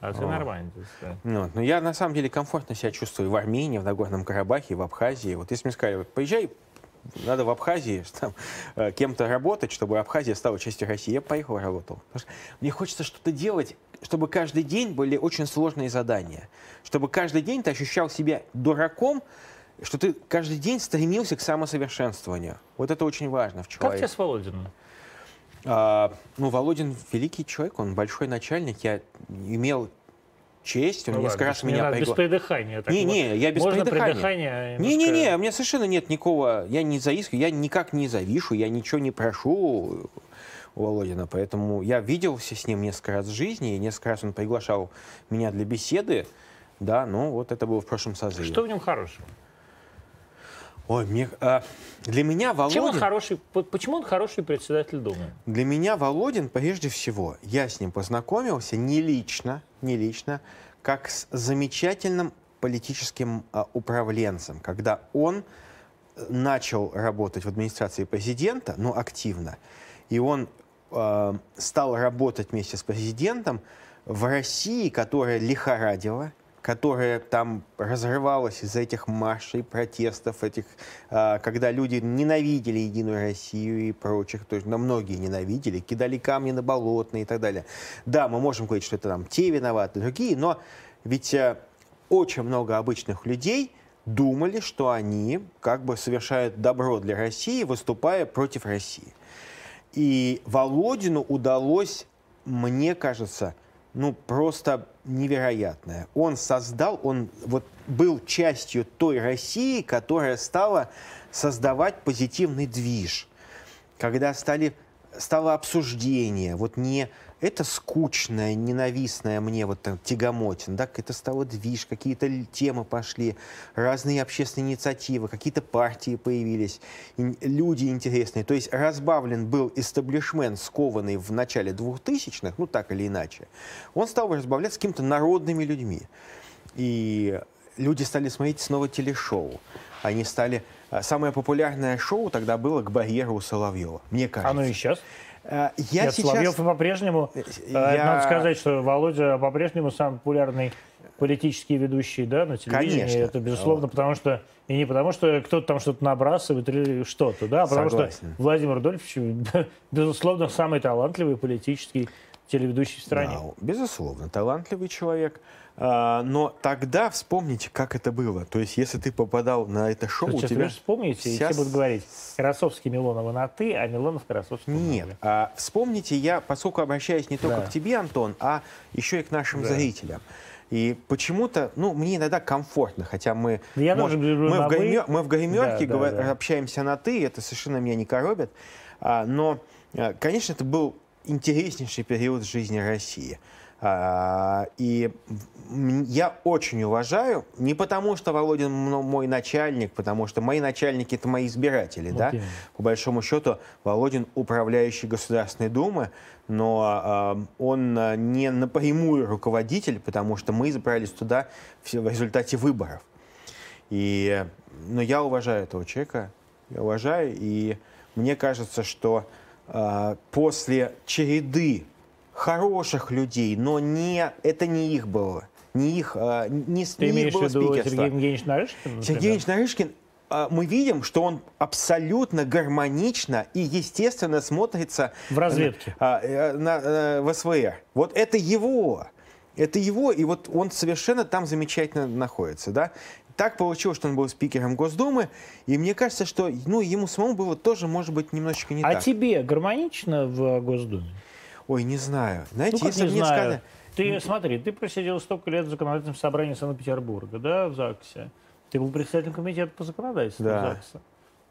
А ты нормально. Да. Ну, но я на самом деле комфортно себя чувствую в Армении, в Нагорном Карабахе, в Абхазии. Вот если мне сказали, вот, поезжай, надо в Абхазии *laughs* там, э, кем-то работать, чтобы Абхазия стала частью России, я поехал и работал. мне хочется что-то делать, чтобы каждый день были очень сложные задания. Чтобы каждый день ты ощущал себя дураком, что ты каждый день стремился к самосовершенствованию. Вот это очень важно в человеке. Как тебе с Володиным? А, ну, Володин великий человек, он большой начальник. Я имел честь, он ну, несколько ладно, раз меня пригласил. Без придыхания. Не, не, я без Можно придыхания. немножко... Не, не, не, у меня совершенно нет никакого, я не заискиваю, я никак не завишу, я ничего не прошу у Володина, поэтому я виделся с ним несколько раз в жизни, и несколько раз он приглашал меня для беседы, да, ну вот это было в прошлом созыве. Что в нем хорошего? Ой, мне, а, для меня Володин... Чем он хороший, почему он хороший председатель Думы? Для меня Володин, прежде всего, я с ним познакомился не лично, не лично, как с замечательным политическим а, управленцем, когда он э, начал работать в администрации президента, ну, активно, и он э, стал работать вместе с президентом в России, которая лихорадила, которая там разрывалась из-за этих маршей, протестов, этих, э, когда люди ненавидели Единую Россию и прочих, то есть на многие ненавидели, кидали камни на болотные и так далее. Да, мы можем говорить, что это там те виноваты, другие, но ведь э, очень много обычных людей думали, что они как бы совершают добро для России, выступая против России. И Володину удалось, мне кажется, ну, просто невероятное. Он создал, он вот был частью той России, которая стала создавать позитивный движ. Когда стали, стало обсуждение, вот не это скучное, ненавистное мне вот там тягомотин, да, это стало движ, какие-то темы пошли, разные общественные инициативы, какие-то партии появились, люди интересные. То есть разбавлен был истеблишмент, скованный в начале 2000-х, ну так или иначе. Он стал разбавляться какими-то народными людьми. И люди стали смотреть снова телешоу. Они стали... А, самое популярное шоу тогда было «К барьеру у Соловьева», мне кажется. Оно и сейчас? Э, я Нет, сейчас... Соловьев по-прежнему, э, э, я... надо сказать, что Володя по-прежнему самый популярный политический ведущий да, на телевидении. Конечно. Это безусловно, вот. потому что и не потому, что кто-то там что-то набрасывает или что-то, да, а потому Согласен. что Владимир Рудольфович, *laughs* безусловно, самый талантливый политический телеведущий в стране. Да, безусловно, талантливый человек. А, но тогда вспомните, как это было. То есть, если ты попадал на это шоу, Сейчас у тебя... вспомните, вся... и все будут говорить, Красовский Милонова на «ты», а Милонов Красовский Нет. А, вспомните, я, поскольку обращаюсь не только да. к тебе, Антон, а еще и к нашим да. зрителям. И почему-то, ну, мне иногда комфортно, хотя мы, я может, мы, в гример, мы в гримерке да, да, да. общаемся на «ты», это совершенно меня не коробит. А, но, а, конечно, это был интереснейший период жизни России. А, и я очень уважаю, не потому что Володин мой начальник, потому что мои начальники это мои избиратели, okay. да, по большому счету Володин управляющий Государственной Думы, но э, он не напрямую руководитель, потому что мы избрались туда в результате выборов. И, но я уважаю этого человека, я уважаю, и мне кажется, что после череды хороших людей, но не, это не их было. Не их, а, не, Ты не имеешь их было в виду Сергей Евгеньевич Нарышкин? Например? Сергей Евгеньевич Нарышкин а, мы видим, что он абсолютно гармонично и естественно смотрится в разведке на, э, на, на, в СВР. Вот это его. Это его, и вот он совершенно там замечательно находится, да. Так получилось, что он был спикером Госдумы, и мне кажется, что ну, ему самому было тоже, может быть, немножечко не а так. тебе гармонично в Госдуме? Ой, не знаю. Знаете, ну, если не мне знаю. сказали... Ты смотри, ты просидел столько лет в законодательном собрании Санкт-Петербурга, да, в ЗАГСе. Ты был председателем комитета по законодательству Да. ЗАГСа.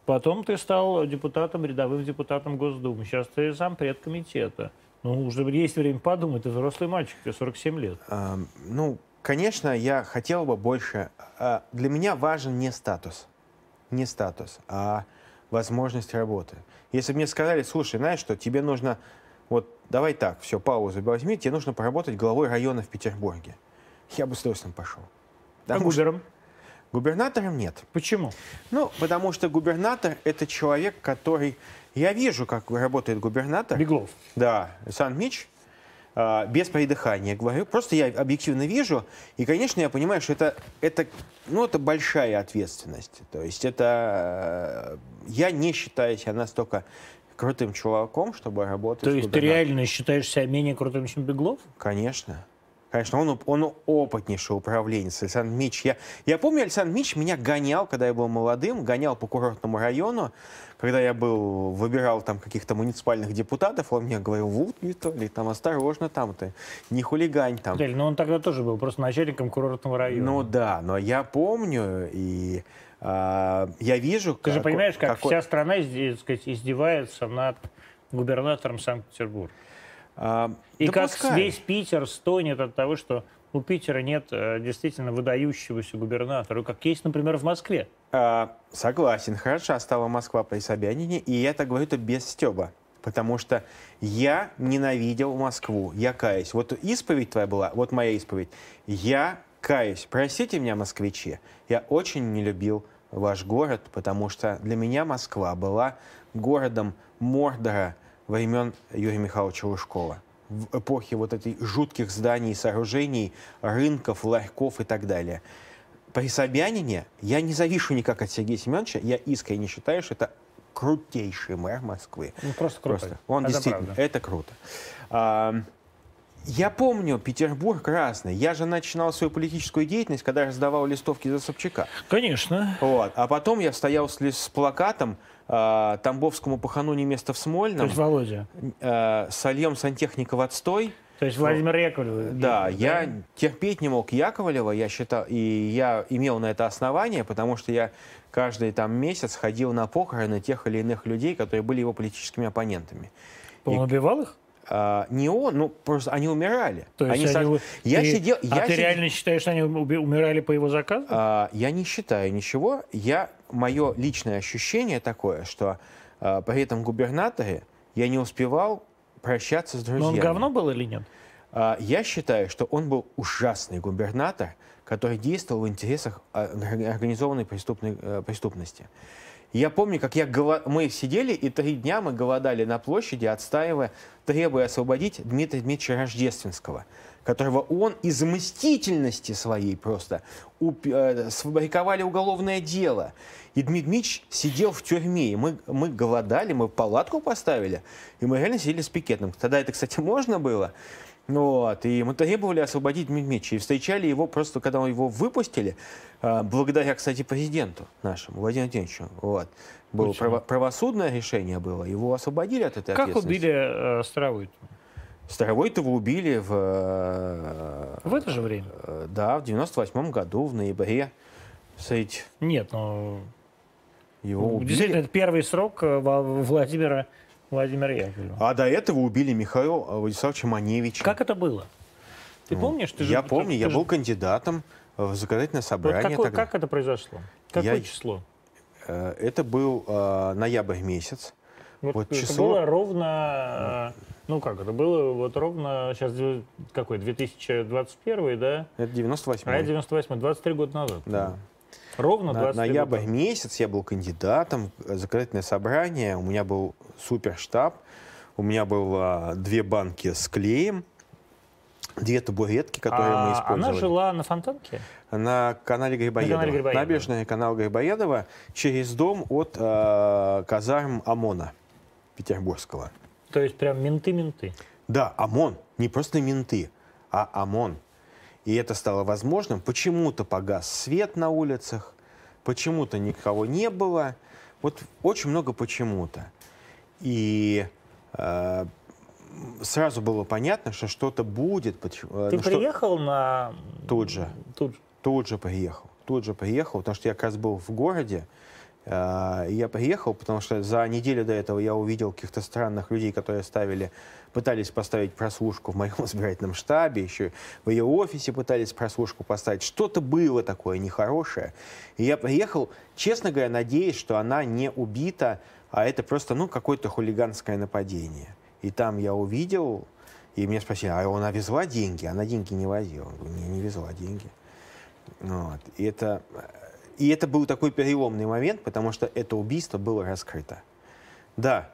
Потом ты стал депутатом, рядовым депутатом Госдумы. Сейчас ты зампред комитета. Ну, уже есть время подумать. Ты взрослый мальчик, тебе 47 лет. А, ну, конечно, я хотел бы больше... а, Для меня важен не статус. Не статус, а возможность работы. Если бы мне сказали, слушай, знаешь что, тебе нужно... Вот давай так, все, паузу возьми, тебе нужно поработать главой района в Петербурге. Я бы с удовольствием пошел. А Потому что губером? губернатором нет. Почему? Ну, потому что губернатор — это человек, который... Я вижу, как работает губернатор. Беглов. Да, Сан Мич, а, без придыхания говорю. Просто я объективно вижу, и, конечно, я понимаю, что это, это, ну, это большая ответственность. То есть это... э, Я не считаю себя настолько крутым чуваком, чтобы работать То есть ты реально считаешь себя менее крутым, чем Беглов? Конечно. Конечно, он, он опытнейший управленец, Александр Мич. Я, я помню, Александр Мич меня гонял, когда я был молодым, гонял по курортному району, когда я был, выбирал там каких-то муниципальных депутатов, он мне говорил, вот, Виталий, там осторожно там ты, не хулигань там. Виталий, ну он тогда тоже был просто начальником курортного района. Ну да, но я помню, и а, я вижу... Ты же какой- понимаешь, как какой- вся страна так сказать, издевается над губернатором Санкт-Петербурга. а, И да как пускай. весь Питер стонет от того, что у Питера нет э, действительно выдающегося губернатора, как есть, например, в Москве. А, согласен, хороша стала Москва при Собянине, и я так говорю это без стеба. Потому что я ненавидел Москву, я каюсь. Вот исповедь твоя была, вот моя исповедь. Я каюсь. Простите меня, москвичи, я очень не любил ваш город, потому что для меня Москва была городом Мордора времен Юрия Михайловича Лужкова. В эпохе вот этой жутких зданий, сооружений, рынков, ларьков и так далее. При Собянине я не завишу никак от Сергея Семеновича. Я искренне считаю, что это крутейший мэр Москвы. Ну, просто круто. Просто. Он Это действительно, правда. это круто. А, я помню Петербург разный. Я же начинал свою политическую деятельность, когда раздавал листовки за Собчака. Конечно. Вот. А потом я стоял с, с плакатом а, «Тамбовскому пахану не место в То Смольном», есть Володя. а, «Сольем сантехника в отстой». То есть Владимир Яковлев. Да, я терпеть не мог Яковлева, я считал, и я имел на это основание, потому что я каждый там месяц ходил на похороны тех или иных людей, которые были его политическими оппонентами. Он убивал их? А, не он, ну просто они умирали. То есть Они они со- у- Я ты- сидел, А я ты сидел- реально считаешь, что они умирали по его заказу? А, я не считаю ничего. Я мое личное ощущение такое, что а, при этом губернаторе я не успевал прощаться с Но друзьями. он говно был или нет? А, Я считаю, что он был ужасный губернатор, который действовал в интересах орг- организованной преступной, э, преступности. Я помню, как я голо- мы сидели, и три дня мы голодали на площади, отстаивая, требуя освободить Дмитрия Дмитриевича Рождественского, которого он из мстительности своей просто уп- э, сфабриковали уголовное дело. И Дмитрий сидел в тюрьме, и мы, мы голодали, мы палатку поставили, и мы реально сидели с пикетом. Тогда это, кстати, можно было. Вот, и мы требовали освободить Дмитриевича. И встречали его просто, когда его выпустили, а, благодаря, кстати, президенту нашему, Владимиру Владимировичу. Вот. Было право- правосудное решение было, его освободили от этой Как ответственности. убили э, Старовойтова? Старовойтова убили в, э, В это же время? э, да, в 98 году, в ноябре. Кстати, Нет, ну, его убили. действительно, это первый срок э, Владимира, Владимира Яковлева. А до этого убили Михаила Владиславовича Маневича. Как это было? Ты помнишь? Ты же- я ты- помню, ты я же- был кандидатом в законодательное Вот собрание. какой- тогда. как это произошло? Какое Я- число? Это был э, ноябрь месяц. Вот, вот это число- было ровно, э, ну как, это было вот ровно, сейчас какой, 2021, да? Это 98 А это 98 23 года назад. Да. Ровно На- 23 ноябрь года. месяц я был кандидатом, э, законодательное собрание, у меня был суперштаб, у меня было две банки с клеем, две табуретки, которые мы А использовали. она жила на Фонтанке? На канале Грибоедова. канале Грибоедова. Набережная канал Грибоедова через дом от э, казарм ОМОНа петербургского. То есть прям менты-менты. Да, ОМОН. Не просто менты, а ОМОН. И это стало возможным. Почему-то погас свет на улицах, почему-то никого не было. Вот очень много почему-то. И э, сразу было понятно, что что-то будет. Ты ну, приехал что... на... Тут же. Тут же. Тут же приехал. Тут же приехал, потому что я как раз был в городе. Э, я приехал, потому что за неделю до этого я увидел каких-то странных людей, которые ставили, пытались поставить прослушку в моем *laughs* избирательном штабе, еще в ее офисе пытались прослушку поставить. Что-то было такое нехорошее. И я приехал, честно говоря, надеясь, что она не убита, а это просто, ну, какое-то хулиганское нападение. И там я увидел, и меня спросили, а она везла деньги? Она деньги не возила. Не, не везла деньги. Вот. И это и это был такой переломный момент, потому что это убийство было раскрыто. Да,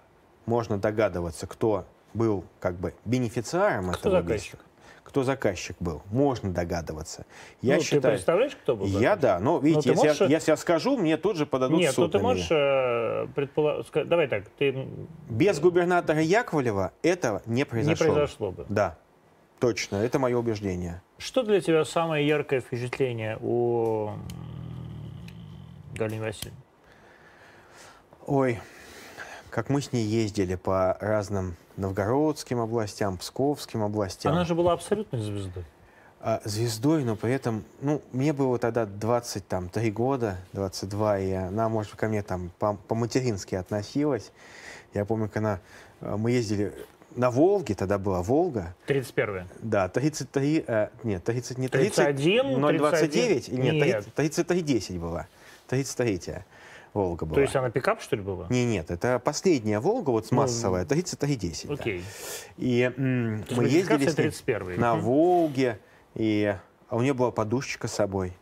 можно догадываться, кто был как бы бенефициаром кто этого заказчик? убийства. Кто заказчик был, можно догадываться. Я ну, считаю, ты представляешь, кто был? Я да, но видите, но если, можешь... я, если я скажу, мне тут же подадут Нет, в суд. Нет, ну ты можешь э, предположить, давай так, ты... Без губернатора Яковлева этого не произошло. Не произошло бы. Да, точно, это мое убеждение. Что для тебя самое яркое впечатление о Галине Васильевне? Ой, как мы с ней ездили по разным новгородским областям, псковским областям. Она же была абсолютной звездой. А, звездой, но при этом, ну, мне было тогда 23 года, 22, и она, может, ко мне там по-матерински относилась. Я помню, как она, а, мы ездили на Волге, тогда была Волга. 31 Да, 33, э, нет, 30, не 30, 31, 029, 31. нет, 33, 3310 была. 33-я Волга была. То есть она пикап, что ли, была? Не, нет, это последняя Волга, вот ну, массовая, 3310. Окей. Да. И м, мы ездили с 31 на Волге, и а у нее была подушечка с собой.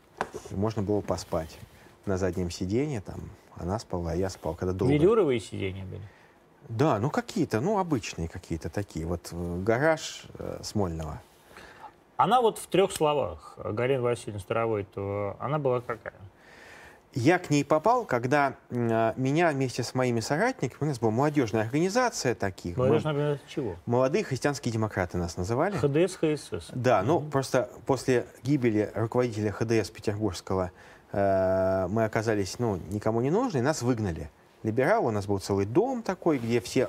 И можно было поспать на заднем сиденье, там она спала, а я спал, когда долго. Велюровые сиденья были? Да, ну какие-то, ну обычные какие-то такие. Вот э, гараж э, Смольного. Она вот в трех словах, Галина Васильевна Старовой, то она была какая? Я к ней попал, когда э, меня вместе с моими соратниками, у нас была молодежная организация таких. Молодежная организация чего? Молодые христианские демократы нас называли. ХДС, ХСС. Да, mm-hmm. ну просто после гибели руководителя ХДС Петербургского э, мы оказались, ну, никому не нужны, нас выгнали. Либералы, у нас был целый дом такой, где все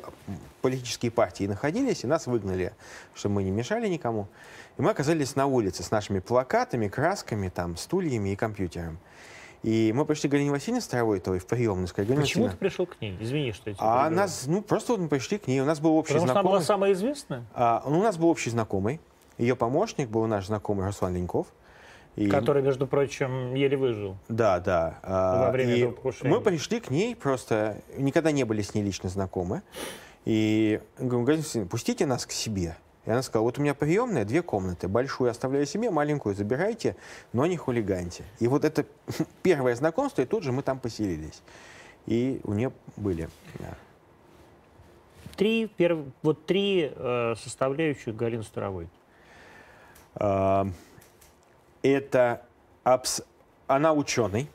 политические партии находились, и нас выгнали, чтобы мы не мешали никому. И мы оказались на улице с нашими плакатами, красками, там, стульями и компьютером. И мы пришли к Галине Васильевне Старовойтовой в приемную. Сказали, Галина Почему ты пришел к ней? Извини, что я тебя А нас, ну, просто вот мы пришли к ней. У нас был общий Потому знакомый. Потому что она была самая известная? А, ну, у нас был общий знакомый. Ее помощник был наш знакомый Руслан Леньков. И... Который, между прочим, еле выжил. Да, да. А, Во время и этого покушения. Мы пришли к ней, просто никогда не были с ней лично знакомы. И говорю, Галина пустите нас к себе. И она сказала, вот у меня приемная, две комнаты, большую оставляю себе, маленькую забирайте, но не хулиганьте. И вот это *laughs* первое знакомство, и тут же мы там поселились. И у нее были. Да. Три, перв... вот три э, составляющих Галины Старовой. Э, это абс... она ученый,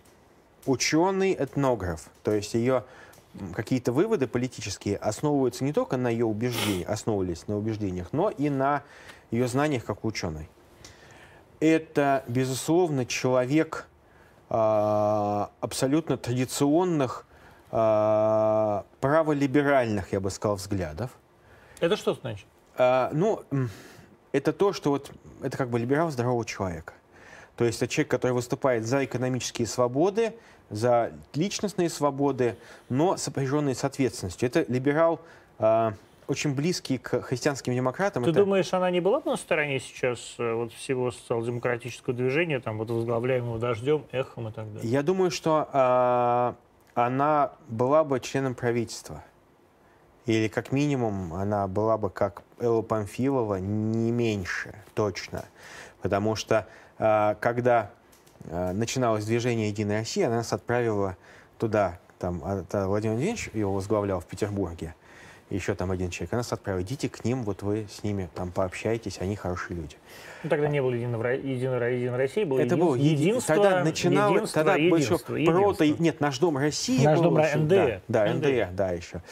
ученый этнограф, то есть ее какие-то выводы политические основываются не только на ее убеждениях, основывались на убеждениях, но и на ее знаниях как ученой. Это, безусловно, человек э, абсолютно традиционных, э, праволиберальных, я бы сказал, взглядов. Это что значит? Э, ну, это то, что вот это как бы либерал здорового человека. То есть это человек, который выступает за экономические свободы, за личностные свободы, но сопряженные с ответственностью. Это либерал э, очень близкий к христианским демократам. Ты это... думаешь, она не была бы на стороне сейчас э, вот всего социал-демократического движения, там вот возглавляемого дождем, эхом и так далее? Я думаю, что э, она была бы членом правительства. Или как минимум она была бы как Элла Памфилова, не меньше, точно. Потому что э, когда начиналось движение «Единая Россия», она нас отправила туда. Там а, Владимир Владимирович его возглавлял в Петербурге. еще там один человек. Она нас отправила. Идите к ним, вот вы с ними там пообщайтесь, они хорошие люди. Ну, тогда не было Единого, Единой, Единой России, было Это было единство, Тогда начинало, единство, тогда единство, единство. прото, нет, наш Дом России наш был. Дом НД. Да, да, НД, да, еще.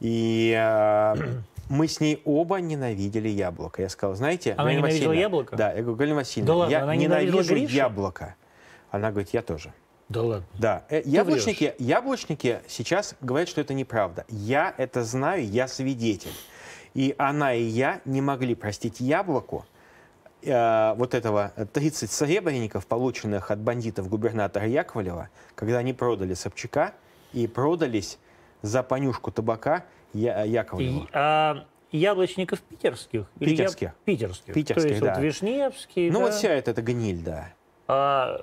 И э, *clears throat* Мы с ней оба ненавидели яблоко. Я сказал, знаете, Она Галина ненавидела Васильевна- яблоко? Да, я говорю, Галина Васильевна, Да ладно, я она ненавидела ненавижу Гришу? яблоко. Она говорит, я тоже. Да ладно. Да, э, яблочники, яблочники сейчас говорят, что это неправда. Я это знаю, я свидетель. И она и я не могли простить яблоку э, вот этого э, 30 серебряников, полученных от бандитов губернатора Яковлева, когда они продали Собчака и продались за понюшку табака Я- Яковлеву. И, а, яблочников питерских? Или я- Питерских. Питерских. Питерских, То есть да. вот Вишневский, Ну да. вот вся эта, эта гниль, да. А,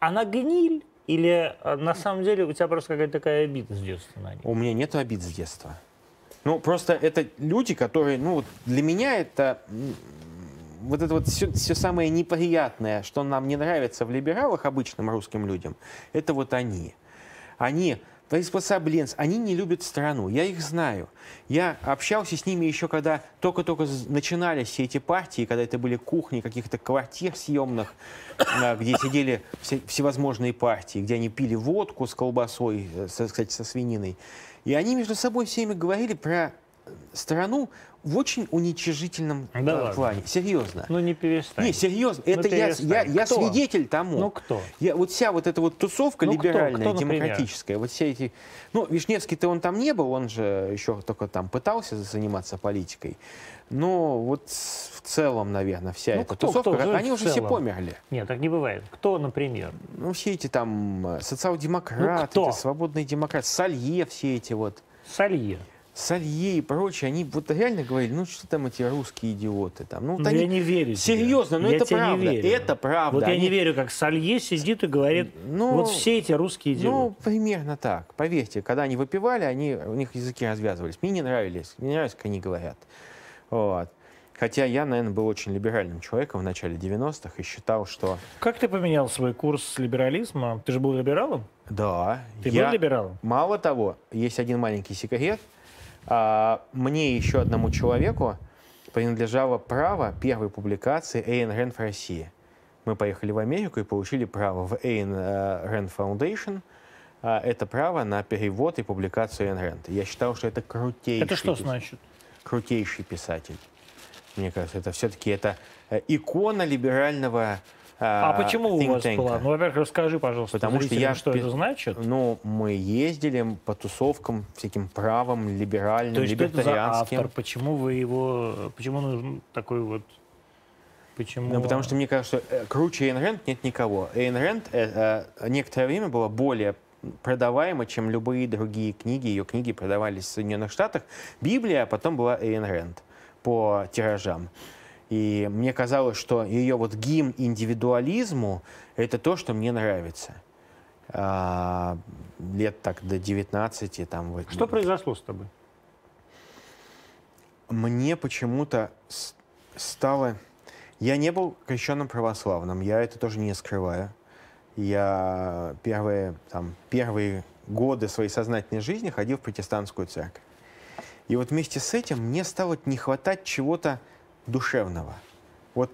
она гниль? Или а, на самом деле у тебя просто какая-то такая обида с детства на них? У меня нет обид с детства. Ну, просто это люди, которые, ну, вот для меня это вот это вот все, самое неприятное, что нам не нравится в либералах обычным русским людям, это вот они. Они приспособленцы, они не любят страну, я их знаю. Я общался с ними еще, когда только-только начинались все эти партии, когда это были кухни каких-то квартир съемных, а, где сидели все- всевозможные партии, где они пили водку с колбасой, э, со, кстати, со свининой. И они между собой всеми говорили про страну в очень уничижительном Да э, ладно. плане. Серьезно. Ну не перестань. Не, серьезно. Ну, это я, перестань. я, я Кто? свидетель тому. Ну кто? Я, вот вся вот эта вот тусовка Ну, кто? либеральная, Кто, например? демократическая, вот все эти... Ну, Вишневский-то он там не был, он же еще только там пытался заниматься политикой. Но вот в целом, наверное, вся Ну, эта кто, тусовка, кто? они уже все померли. Нет, так не бывает. Кто, например? Ну, все эти там э, социал-демократы, Ну, кто? свободные демократы, Салье все эти вот. Салье. Салье и прочие, они вот реально говорили, ну что там эти русские идиоты там. Ну, вот Ну, они... я не верю тебе. Серьезно, ну Я это тебе не правда. верю. Это правда. Вот я Они- не верю, как Салье сидит и говорит, Ну, вот все эти русские Ну, идиоты. примерно так. Поверьте, когда они выпивали, они, у них языки развязывались. Мне не нравились. Мне не нравилось, как они говорят. Вот. Хотя я, наверное, был очень либеральным человеком в начале 90-х и считал, что Как ты поменял свой курс либерализма? Ты же был либералом? да, Ты я... был либералом? Мало того, есть один маленький секрет. А, мне и еще одному человеку принадлежало право первой публикации Эйн Рэнд в России. Мы поехали в Америку и получили право в Эйн Рэнд Foundation. а, Это право на перевод и публикацию Эйн Рэнд. Я считал, что это крутейший, Это что пис- значит? крутейший писатель. Мне кажется, это все-таки это э, икона либерального А почему у вас think-tank. была? Ну, во-первых, расскажи, пожалуйста, Потому что я что это значит. Ну, мы ездили по тусовкам, всяким правым, либеральным, То есть что это за либертарианским. автор? Почему вы его... Почему нужен такой вот... Почему... Ну, потому что мне кажется, что э, круче Эйн Рэнд нет никого. Эйн Рэнд э, э, некоторое время была более продаваема, чем любые другие книги. Ее книги продавались в Соединенных Штатах. Библия, а потом была Эйн Рэнд по тиражам. И мне казалось, что ее вот гимн индивидуализму — это то, что мне нравится. А, лет так до 19 там вот. Что произошло с тобой? мне почему-то стало... Я не был крещенным православным, я это тоже не скрываю. Я первые, там, первые годы своей сознательной жизни ходил в протестантскую церковь. И вот вместе с этим мне стало не хватать чего-то душевного. Вот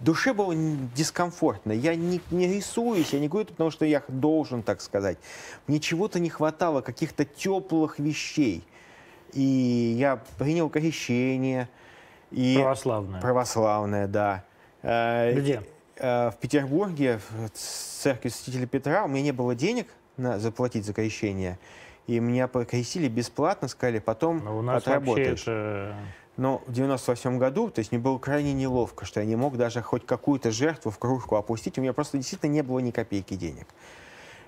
душе было дискомфортно. Я не, не рисуюсь, я не говорю потому, что я должен так сказать. Мне чего-то не хватало, каких-то теплых вещей. И я принял крещение. И Православная. православное, да. Э, Где? э, В Петербурге, в церкви Святителя Петра, у меня не было денег на заплатить за крещение. И меня покрестили бесплатно, сказали, потом у нас вообще отработаешь. это... Но в 98 году, то есть мне было крайне неловко, что я не мог даже хоть какую-то жертву в кружку опустить. У меня просто действительно не было ни копейки денег.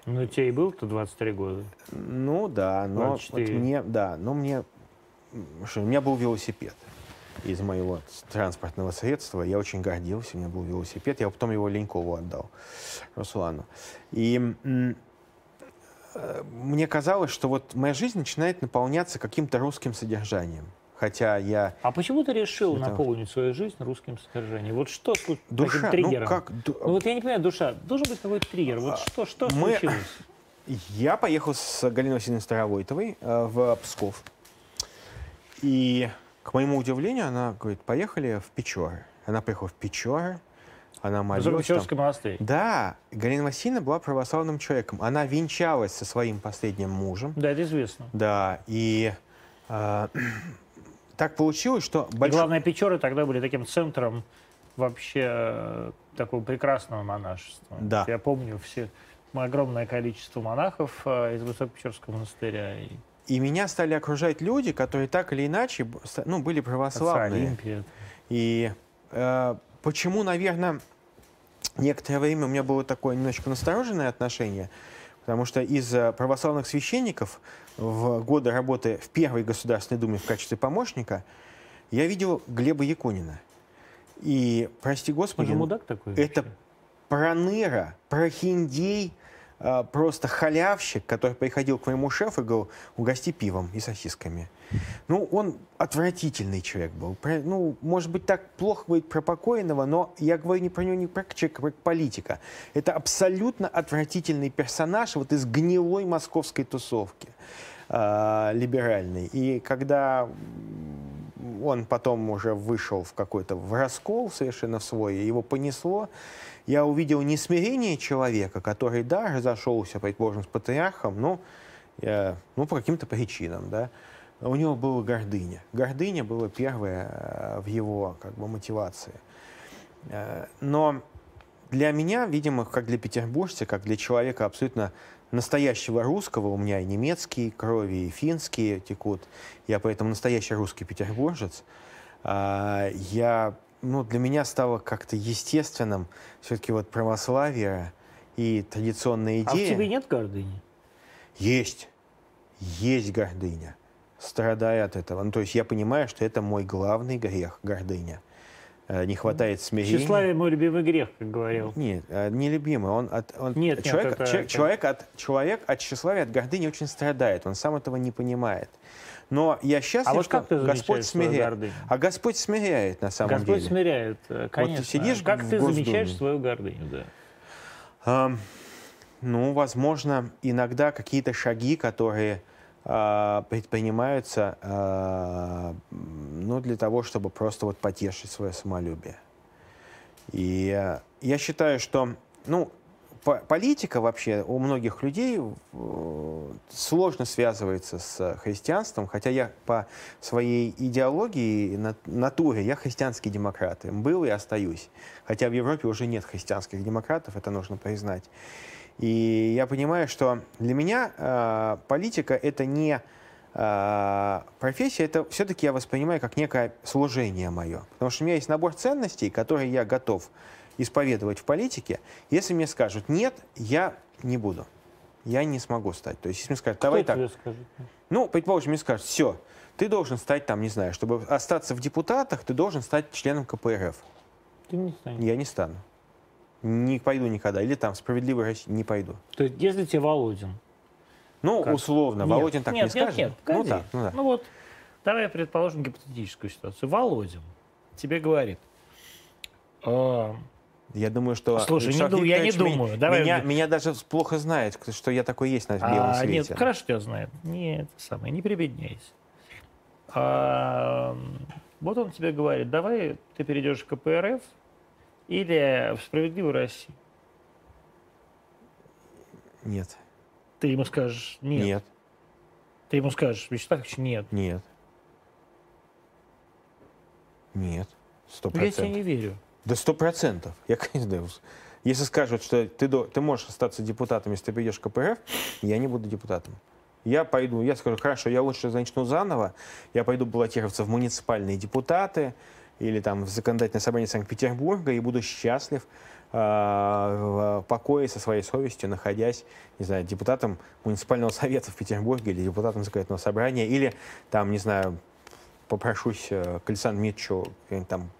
Ну, тебе и было-то 23 года. Ну да, но вот 24. мне, да, но мне, что, у меня был велосипед из моего транспортного средства. Я очень гордился, у меня был велосипед. Я потом его Ленькову отдал, Руслану. И э, мне казалось, что вот моя жизнь начинает наполняться каким-то русским содержанием. Хотя я А почему ты решил Это- наполнить свою жизнь русским содержанием? Вот что слу- душа, таким триггером? ну как, Ну вот я не понимаю, душа. Должен быть какой-то триггер. Вот что, что мы- случилось? *laughs* Я поехал с Галиной Васильевной Старовойтовой э, в Псков. И, к моему удивлению, она говорит, поехали в Печоры. Она приехала в Печоры, она молилась там. Монастырь. Да, Галина Васильевна была православным человеком. Она венчалась со своим последним мужем. Да, это известно. Да, и А, так получилось, что... И главное, Печоры тогда были таким центром вообще э, такого прекрасного монашества. Да. Я помню все огромное количество монахов э, из Высокопечерского монастыря. И, И меня стали окружать люди, которые так или иначе ну, были православные. И э, почему, наверное, некоторое время у меня было такое немножечко настороженное отношение, потому что из э, православных священников в годы работы в Первой Государственной Думе в качестве помощника я видел Глеба Якунина. И, прости господи, мудак такой. это вообще. проныра, прохиндей, а, просто халявщик, который приходил к моему шефу и говорил, угости пивом и сосисками. Ну, он отвратительный человек был. Ну, может быть, так плохо говорить про покойного, но я говорю не про него, не про человека, а про политика. Это абсолютно отвратительный персонаж вот из гнилой московской тусовки а, либеральной. И когда он потом уже вышел в какой-то в раскол совершенно в свой, его понесло, я увидел не смирение человека, который, да, разошелся, предположим, с патриархом, ну, э, ну, по каким-то причинам, да, у него была гордыня. Гордыня была первая э, в его, как бы, мотивации. Э, Но для меня, видимо, как для петербуржца, как для человека абсолютно настоящего русского, у меня и немецкие крови, и финские текут, я поэтому настоящий русский петербуржец, а, я, ну, для меня стало как-то естественным все-таки вот православие и традиционная А в идея. тебе нет гордыни? Есть. Есть гордыня. Страдаю от этого. Ну, то есть я понимаю, что это мой главный грех, гордыня. Э, Не хватает смирения. Тщеславие мой любимый грех, как говорил. Нет, э, нелюбимый. Он от, он- Нет, нет, человек, это- че- это- человек, от, человек от тщеславия, от гордыни очень страдает. Он сам этого не понимает. Но я счастлив, А вот что ты Господь смиряет. А Господь смиряет на самом Господь деле. смиряет, э, конечно. сидишь как ты Госдуме. замечаешь свою гордыню, да? Ам, ну, возможно, иногда какие-то шаги, которые а, предпринимаются, а, ну, для того, чтобы просто вот потешить свое самолюбие. И а, я считаю, что, ну, по- политика вообще у многих людей э, сложно связывается с христианством, хотя я по своей идеологии натуре, я христианский демократ, был и остаюсь. Хотя в Европе уже нет христианских демократов, это нужно признать. И я понимаю, что для меня э, политика это не э, профессия, это все-таки я воспринимаю как некое служение мое. Потому что у меня есть набор ценностей, которые я готов исповедовать в политике. Если мне скажут нет, я не буду. Я не смогу стать. То есть, если мне скажут, давай Кто так. скажет? Ну, предположим, мне скажут, все, ты должен стать там, не знаю, чтобы остаться в депутатах, ты должен стать членом КПРФ. Ты не станешь. Я не стану. Не пойду никогда. Или там «Справедливая Россия» не пойду. То есть, если тебе Володин... Ну, Как? условно, Нет, Володин так нет, не нет, скажет. Нет, ну погоди. так, ну да. Ну вот, давай предположим гипотетическую ситуацию. Володин тебе говорит, «А, Я думаю, что... Слушай, не ду- я не думаю. Давай- Меня, меня даже плохо знает, что я такой есть на белом а, свете. нет, хорошо тебя знает. Нет, самое, не прибедняйся. А, вот он тебе говорит, давай ты перейдешь в КПРФ или в «Справедливую Россию». Нет, Ты ему скажешь нет. нет, Ты ему скажешь, Вячеслав Ильич, нет. нет. Нет, сто Ну, Я тебе процентов. не верю. Да сто процентов. Я, конечно, если скажут, что ты, до- ты можешь остаться депутатом, если ты придешь в КПРФ, я не буду депутатом. Я пойду, я скажу, хорошо, я лучше начну заново, я пойду баллотироваться в муниципальные депутаты или там в законодательное собрание Санкт-Петербурга и буду счастлив а, в покое со своей совестью, находясь, не знаю, депутатом муниципального совета в Петербурге или депутатом законодательного собрания, или там, не знаю, попрошусь э, к Александру каким-нибудь там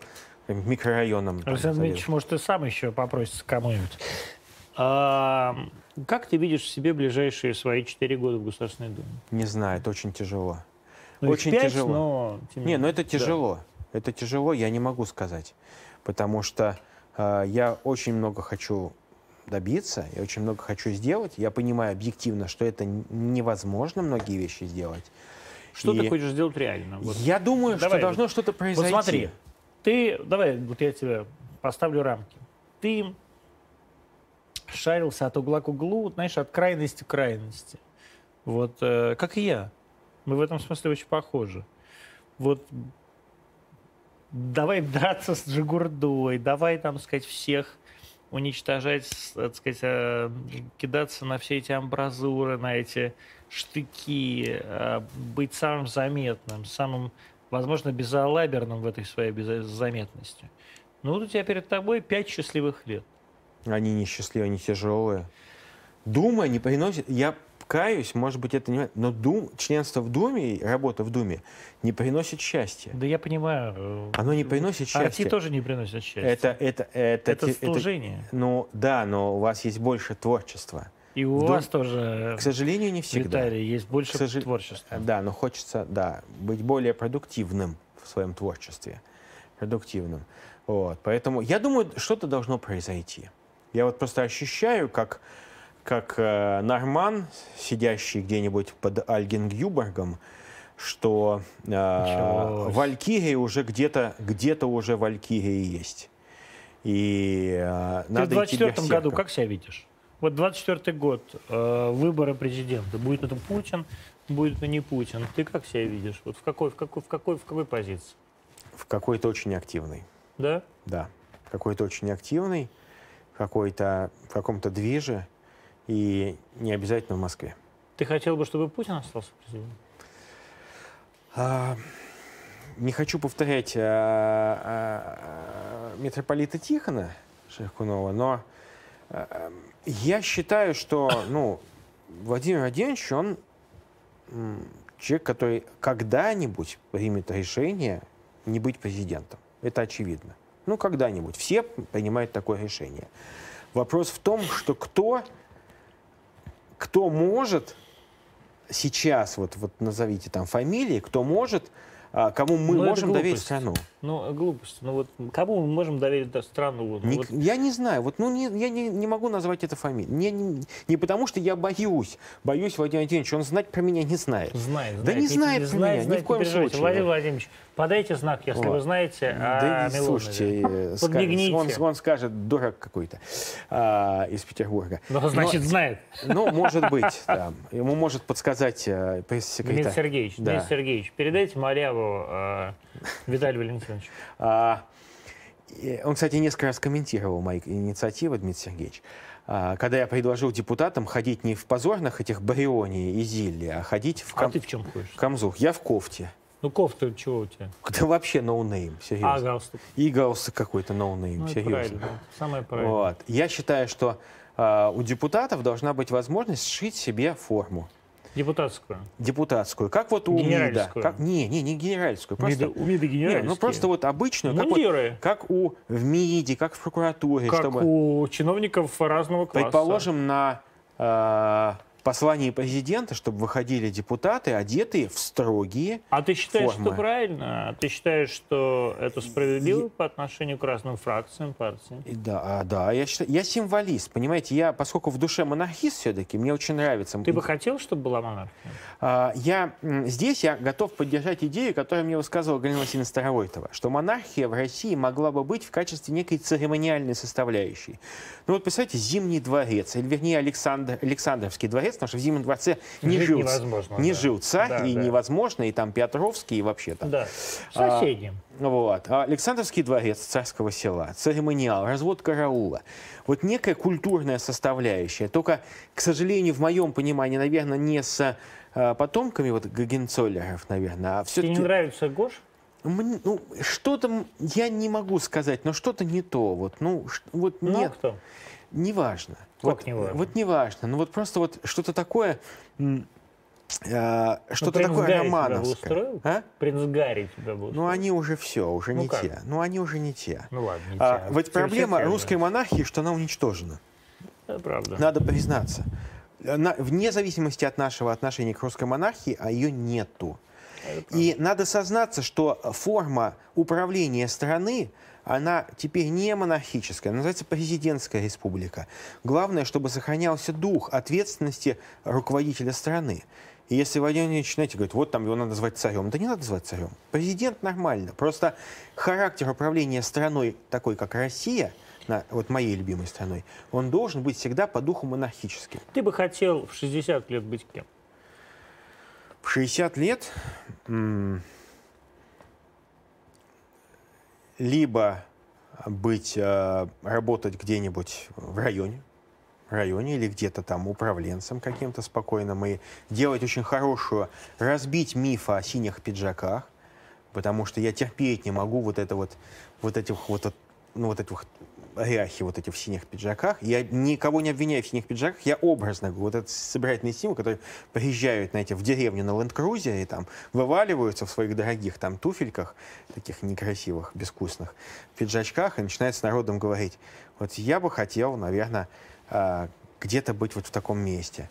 микрорайоном. Александр. Дмитриевич, может, ты сам еще попросишься кому-нибудь. А, как ты видишь в себе ближайшие свои четыре года в Государственной Думе? Не знаю, это очень тяжело. Ну, Очень пять, тяжело. но... тем Не, ну это Да. Это тяжело, я не могу сказать. Потому что э, я очень много хочу добиться, я очень много хочу сделать. Я понимаю объективно, что это невозможно многие вещи сделать. Что И ты хочешь сделать реально? Вот, Я думаю, Давай, что должно что-то вот произойти. смотри, ты, давай, вот я тебе поставлю рамки. Ты шарился от угла к углу, знаешь, от крайности к крайности. Вот, э, как и я. Мы в этом смысле очень похожи. Вот давай драться с Джигурдой, давай, там, сказать, всех уничтожать, так сказать, э, кидаться на все эти амбразуры, на эти штыки, э, быть самым заметным, самым, возможно, безалаберным в этой своей заметности. Ну вот у тебя перед тобой пять счастливых лет. Они не счастливые, они тяжелые. Дума не приносит... Я каюсь, может быть, это не... Но дум, членство в Думе, работа в Думе не приносит счастья. Да я понимаю. Э, Оно не приносит счастья. Арти тоже не приносит счастья. Это, это, это, это служение. Это, ну, да, но у вас есть больше творчества. И у в вас тоже, к сожалению, не всегда. Виталий, есть больше сож... творчества. Да, но хочется, да, быть более продуктивным в своем творчестве. Продуктивным. Вот, поэтому я думаю, что-то должно произойти. Я вот просто ощущаю, как как э, Норман, сидящий где-нибудь под Альгенгюбергом, что э, Валькирия уже где-то где-то уже Валькирия есть. И э, Ты надо в 24 году как себя видишь? Вот 24 год, э, выборы президента. Будет это Путин, будет это не Путин. Ты как себя видишь? Вот в какой, в какой, в какой, в какой позиции? В какой-то очень активной. Да? Да. Какой-то очень активный, какой-то, в каком-то движе и не обязательно в Москве. Ты хотел бы, чтобы Путин остался президентом? А, не хочу повторять а, а, митрополита Тихона Шеркунова, но а, я считаю, что *coughs* ну, Владимир Владимирович, он человек, который когда-нибудь примет решение не быть президентом. Это очевидно. Ну, когда-нибудь. Все принимают такое решение. Вопрос в том, что кто кто может сейчас, вот, вот назовите там фамилии, кто может, а, кому мы ну, можем доверить страну? Ну, глупость. Ну вот кому мы можем доверить да, страну? Ну, не, вот... Я не знаю. Вот, ну, не, я не, не могу назвать это фамилией. Не, не, не потому, что я боюсь. Боюсь Владимир Владимирович. Он знать про меня не знает. Знает. Да не знает не, про знает, меня, знает, ни в коем случае. Владимир Владимирович, подайте знак, если вот. вы знаете о да, Слушайте, э, Подмигните. Он, он скажет, дурак какой-то а, из Петербурга. Ну, значит, Но, знает. Ну, может *laughs* быть, да. Ему может подсказать э, пресс-секретарь. Дмитрий Сергеевич, да. Дмитрий Сергеевич, передайте Маляву э, Виталию Валентиновичу. А, он, кстати, несколько раз комментировал мои инициативы, Дмитрий Сергеевич. А, когда я предложил депутатам ходить не в позорных этих Brioni и Zilli, а ходить в, кам... а ты в чем ходишь? Камзух. Я в кофте. Ну, кофта чего у тебя? Да вообще no name, серьезно. А, галстук? И галстук какой-то no name, ну, серьезно. Правильно, самое правильное. Вот. Я считаю, что э, у депутатов должна быть возможность сшить себе форму. Депутатскую. Депутатскую. Как вот у МИДа. Как, не, не, не генеральскую. Просто, МИДа, у МИДа генеральскую. Не, ну просто вот обычную. Мундиры. Как, вот, как у в МИДе, как в прокуратуре. Как чтобы, у чиновников разного класса. Предположим, на э, послании президента, чтобы выходили депутаты, одетые в строгие А ты считаешь, формы. что правильно? А ты считаешь, что это справедливо и... по отношению к разным фракциям партии? Да, да. Я, считаю, я символист, понимаете? Я, поскольку в душе монархист все-таки, мне очень нравится. Ты бы хотел, чтобы была монархия? А, я, здесь я готов поддержать идею, которую мне высказывала Галина Васильевна Старовойтова, что монархия в России могла бы быть в качестве некой церемониальной составляющей. Ну вот, представьте, Зимний дворец, или вернее Александр, Александровский дворец, потому что в Зимнем дворце не жил, не да. царь, да, и да. невозможно, и там Петровский, и вообще там. Да, соседи. А, вот. А Александровский дворец царского села, церемониал, развод караула. Вот некая культурная составляющая. Только, к сожалению, в моем понимании, наверное, не с а, потомками вот Гагенцоллеров, наверное, а все-таки... Тебе не нравится Гош? ну, что-то я не могу сказать, но что-то не то. Вот, ну, вот ну, нет. кто? Неважно. Как вот, неважно? Вот неважно. Ну вот просто вот что-то такое, э, что-то ну, такое Гарри романовское. А? Принц Гарри тебя был Ну они уже все, уже ну, не как? те. Ну они уже не те. Ну ладно, не а, те. Вот проблема русской монархии, что она уничтожена. Это правда. Надо признаться. На, вне зависимости от нашего отношения к русской монархии, а ее нету. И надо сознаться, что форма управления страны, она теперь не монархическая, она называется президентская республика. Главное, чтобы сохранялся дух ответственности руководителя страны. И если Владимир Владимирович, знаете, говорит, вот там его надо звать царем, да не надо звать царем. Президент нормально. Просто характер управления страной, такой как Россия, на, вот моей любимой страной, он должен быть всегда по духу монархическим. Ты бы хотел в 60 лет быть кем? В 60 лет либо быть, э, работать где-нибудь в районе, районе или где-то там управленцем каким-то спокойным и делать очень хорошую, разбить миф о синих пиджаках, потому что я терпеть не могу вот это вот, вот этих вот, ну, вот этих ряхи вот эти в синих пиджаках. Я никого не обвиняю в синих пиджаках, я образно говорю, вот этот собирательный стимул, который приезжают, знаете, в деревню на ленд-крузере и там вываливаются в своих дорогих там туфельках, таких некрасивых, безвкусных пиджачках и начинают с народом говорить, вот я бы хотел, наверное, а, где-то быть вот в таком месте.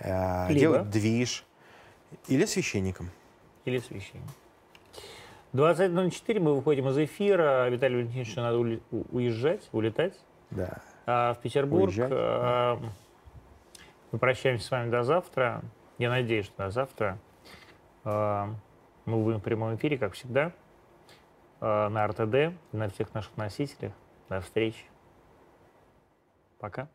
А, Либо. Делать движ. Или священником. Или священник. 20.04 мы выходим из эфира. Виталий Валентинович, надо уезжать, улетать Да. а, в Петербург. Уезжать, А, Мы прощаемся с вами до завтра. Я надеюсь, что до завтра. А, Мы будем в прямом эфире, как всегда, а, на РТД, на всех наших носителях. До встречи. Пока.